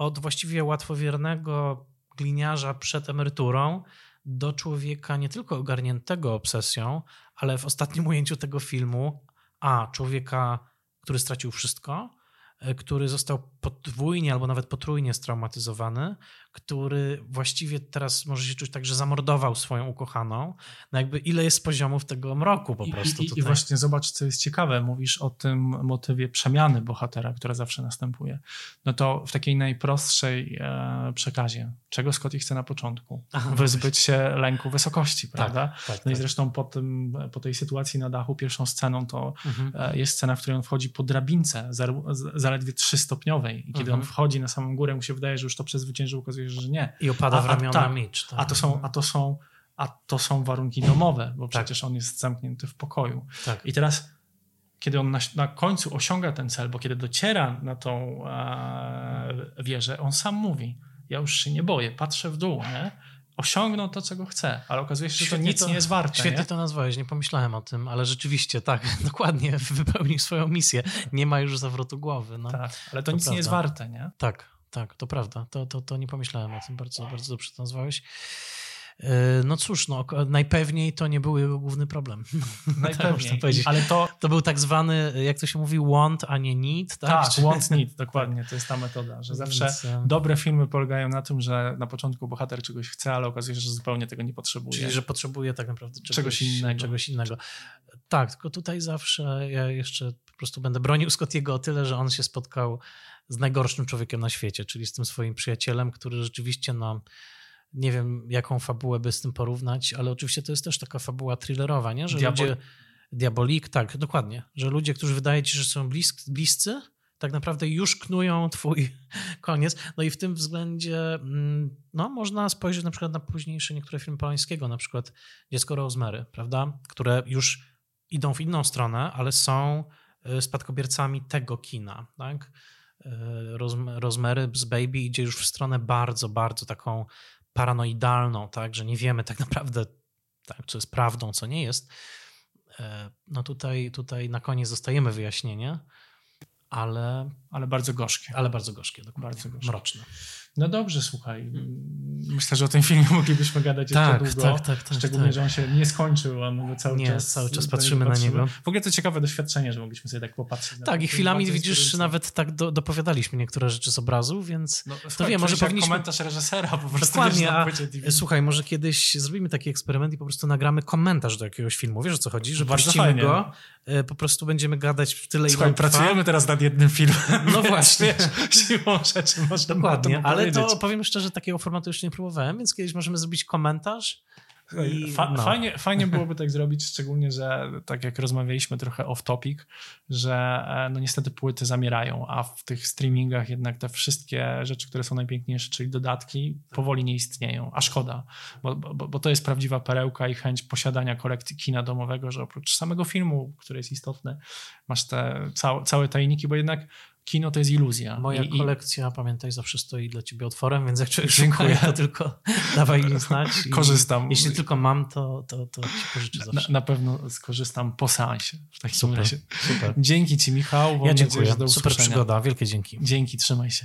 od właściwie łatwowiernego gliniarza przed emeryturą do człowieka nie tylko ogarniętego obsesją, ale w ostatnim ujęciu tego filmu, a człowieka, który stracił wszystko, e, który został podwójnie albo nawet potrójnie straumatyzowany, który właściwie teraz może się czuć tak, że zamordował swoją ukochaną. No jakby ile jest poziomów tego mroku po prostu I, i, właśnie zobacz, co jest ciekawe. Mówisz o tym motywie przemiany bohatera, która zawsze następuje. No to w takiej najprostszej e, przekazie, czego Scotty chce na początku? Aha, Wyzbyć się lęku wysokości, prawda? tak, no i tak. zresztą po, tym, po tej sytuacji na dachu, pierwszą sceną, to Mhm. e, jest scena, w której on wchodzi po drabince, zaledwie trzystopniowej. I kiedy Mhm. on wchodzi na samą górę, mu się wydaje, że już to przezwyciężył, okazuje się, że nie. I opada A- w ramiona tak. Mitch. Tak. A to są, a to są, a to są warunki domowe, bo Tak. przecież on jest zamknięty w pokoju. tak. I teraz, kiedy on na, na końcu osiąga ten cel, bo kiedy dociera na tą e, wieżę, on sam mówi: Ja już się nie boję, patrzę w dół, nie? Osiągnął to, co go chce, ale okazuje się, że to Świetnie nic nie jest warte. Świetnie nie? to nazwałeś, nie pomyślałem o tym, ale rzeczywiście tak, dokładnie wypełnił swoją misję. Nie ma już zawrotu głowy. No. Tak, ale to, To nic nie jest prawda. warte, nie? Tak, tak, to prawda. To, to, to nie pomyślałem o tym, bardzo, bardzo dobrze to nazwałeś. Yy, No cóż, no, najpewniej to nie był jego główny problem. Tak Najpewniej. powiedzieć. Ale to, To był tak zwany, jak to się mówi, want, a nie need, tak? tak, Czy- want need, dokładnie, to jest ta metoda, że zawsze Więc, e, dobre filmy polegają na tym, że na początku bohater czegoś chce, ale okazuje się, że zupełnie tego nie potrzebuje. Czyli, że potrzebuje tak naprawdę czegoś, Czegoś innego. Czegoś innego. Tak, tylko tutaj zawsze ja jeszcze po prostu będę bronił Scottiego o tyle, że on się spotkał z najgorszym człowiekiem na świecie, czyli z tym swoim przyjacielem, który rzeczywiście no, nie wiem jaką fabułę by z tym porównać, ale oczywiście to jest też taka fabuła thrillerowa, nie? Że Diabol- ludzie... Diabolik, tak, dokładnie. Że ludzie, którzy wydaje ci, że są blisk, bliscy, tak naprawdę już knują twój koniec. No i w tym względzie mm, no, można spojrzeć na przykład na późniejsze niektóre filmy Polańskiego, na przykład Dziecko Rosemary, prawda? Które już idą w inną stronę, ale są y, spadkobiercami tego kina, tak? Y, Rosem- Rosemary z Baby idzie już w stronę bardzo, bardzo taką paranoidalną, tak? Że nie wiemy tak naprawdę, tak, co jest prawdą, co nie jest. E, No tutaj, tutaj na koniec dostajemy wyjaśnienie, ale, Ale bardzo gorzkie. ale bardzo gorzkie, dokładnie. Bardzo gorzkie. mroczne. No dobrze, słuchaj. Myślę, że o tym filmie moglibyśmy gadać jeszcze Tak, długo. tak, tak, tak, Szczególnie, tak. że on się nie skończył, a my go cały Nie, czas... cały czas patrzymy na niego. W ogóle to ciekawe doświadczenie, że mogliśmy sobie tak popatrzeć. Tak, i chwilami widzisz, nawet tak do, dopowiadaliśmy niektóre rzeczy z obrazu, więc No, to wiem, może powinniśmy... komentarz reżysera po prostu. Dokładnie, a DVD. słuchaj, może kiedyś zrobimy taki eksperyment i po prostu nagramy komentarz do jakiegoś filmu. Wiesz o co chodzi? Że Bardzo fajnie. go, e, po prostu będziemy gadać w tyle, ile Słuchaj, pracujemy teraz nad jednym filmem. No właśnie. Wiesz, siłą rzeczy można Dokładnie, ale to powiem szczerze, takiego formatu jeszcze nie próbowałem, więc kiedyś możemy zrobić komentarz. I, Fa- no. fajnie, fajnie byłoby tak zrobić, szczególnie, że tak jak rozmawialiśmy trochę off topic, że e, no niestety płyty zamierają, a w tych streamingach jednak te wszystkie rzeczy, które są najpiękniejsze, czyli dodatki, powoli nie istnieją, a szkoda, bo, bo, bo to jest prawdziwa perełka i chęć posiadania kolekcji kina domowego, że oprócz samego filmu, który jest istotny, masz te całe, całe tajniki, bo jednak kino to jest iluzja. Moja I, i, kolekcja, pamiętaj, zawsze stoi dla ciebie otworem, więc jak czegoś Dziękuję. szukasz, to tylko dawaj mi znać. I Korzystam. Jeśli tylko mam, to, to, to ci pożyczę na, zawsze. na pewno skorzystam po seansie w takim Super, razie. super. Dzięki ci, Michał. Ja nadzieję, dziękuję. do Super przygoda, wielkie dzięki. Dzięki, trzymaj się.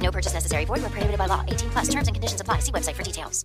No purchase necessary. Void where prohibited by law. 18 plus. Terms and conditions apply. See website for details.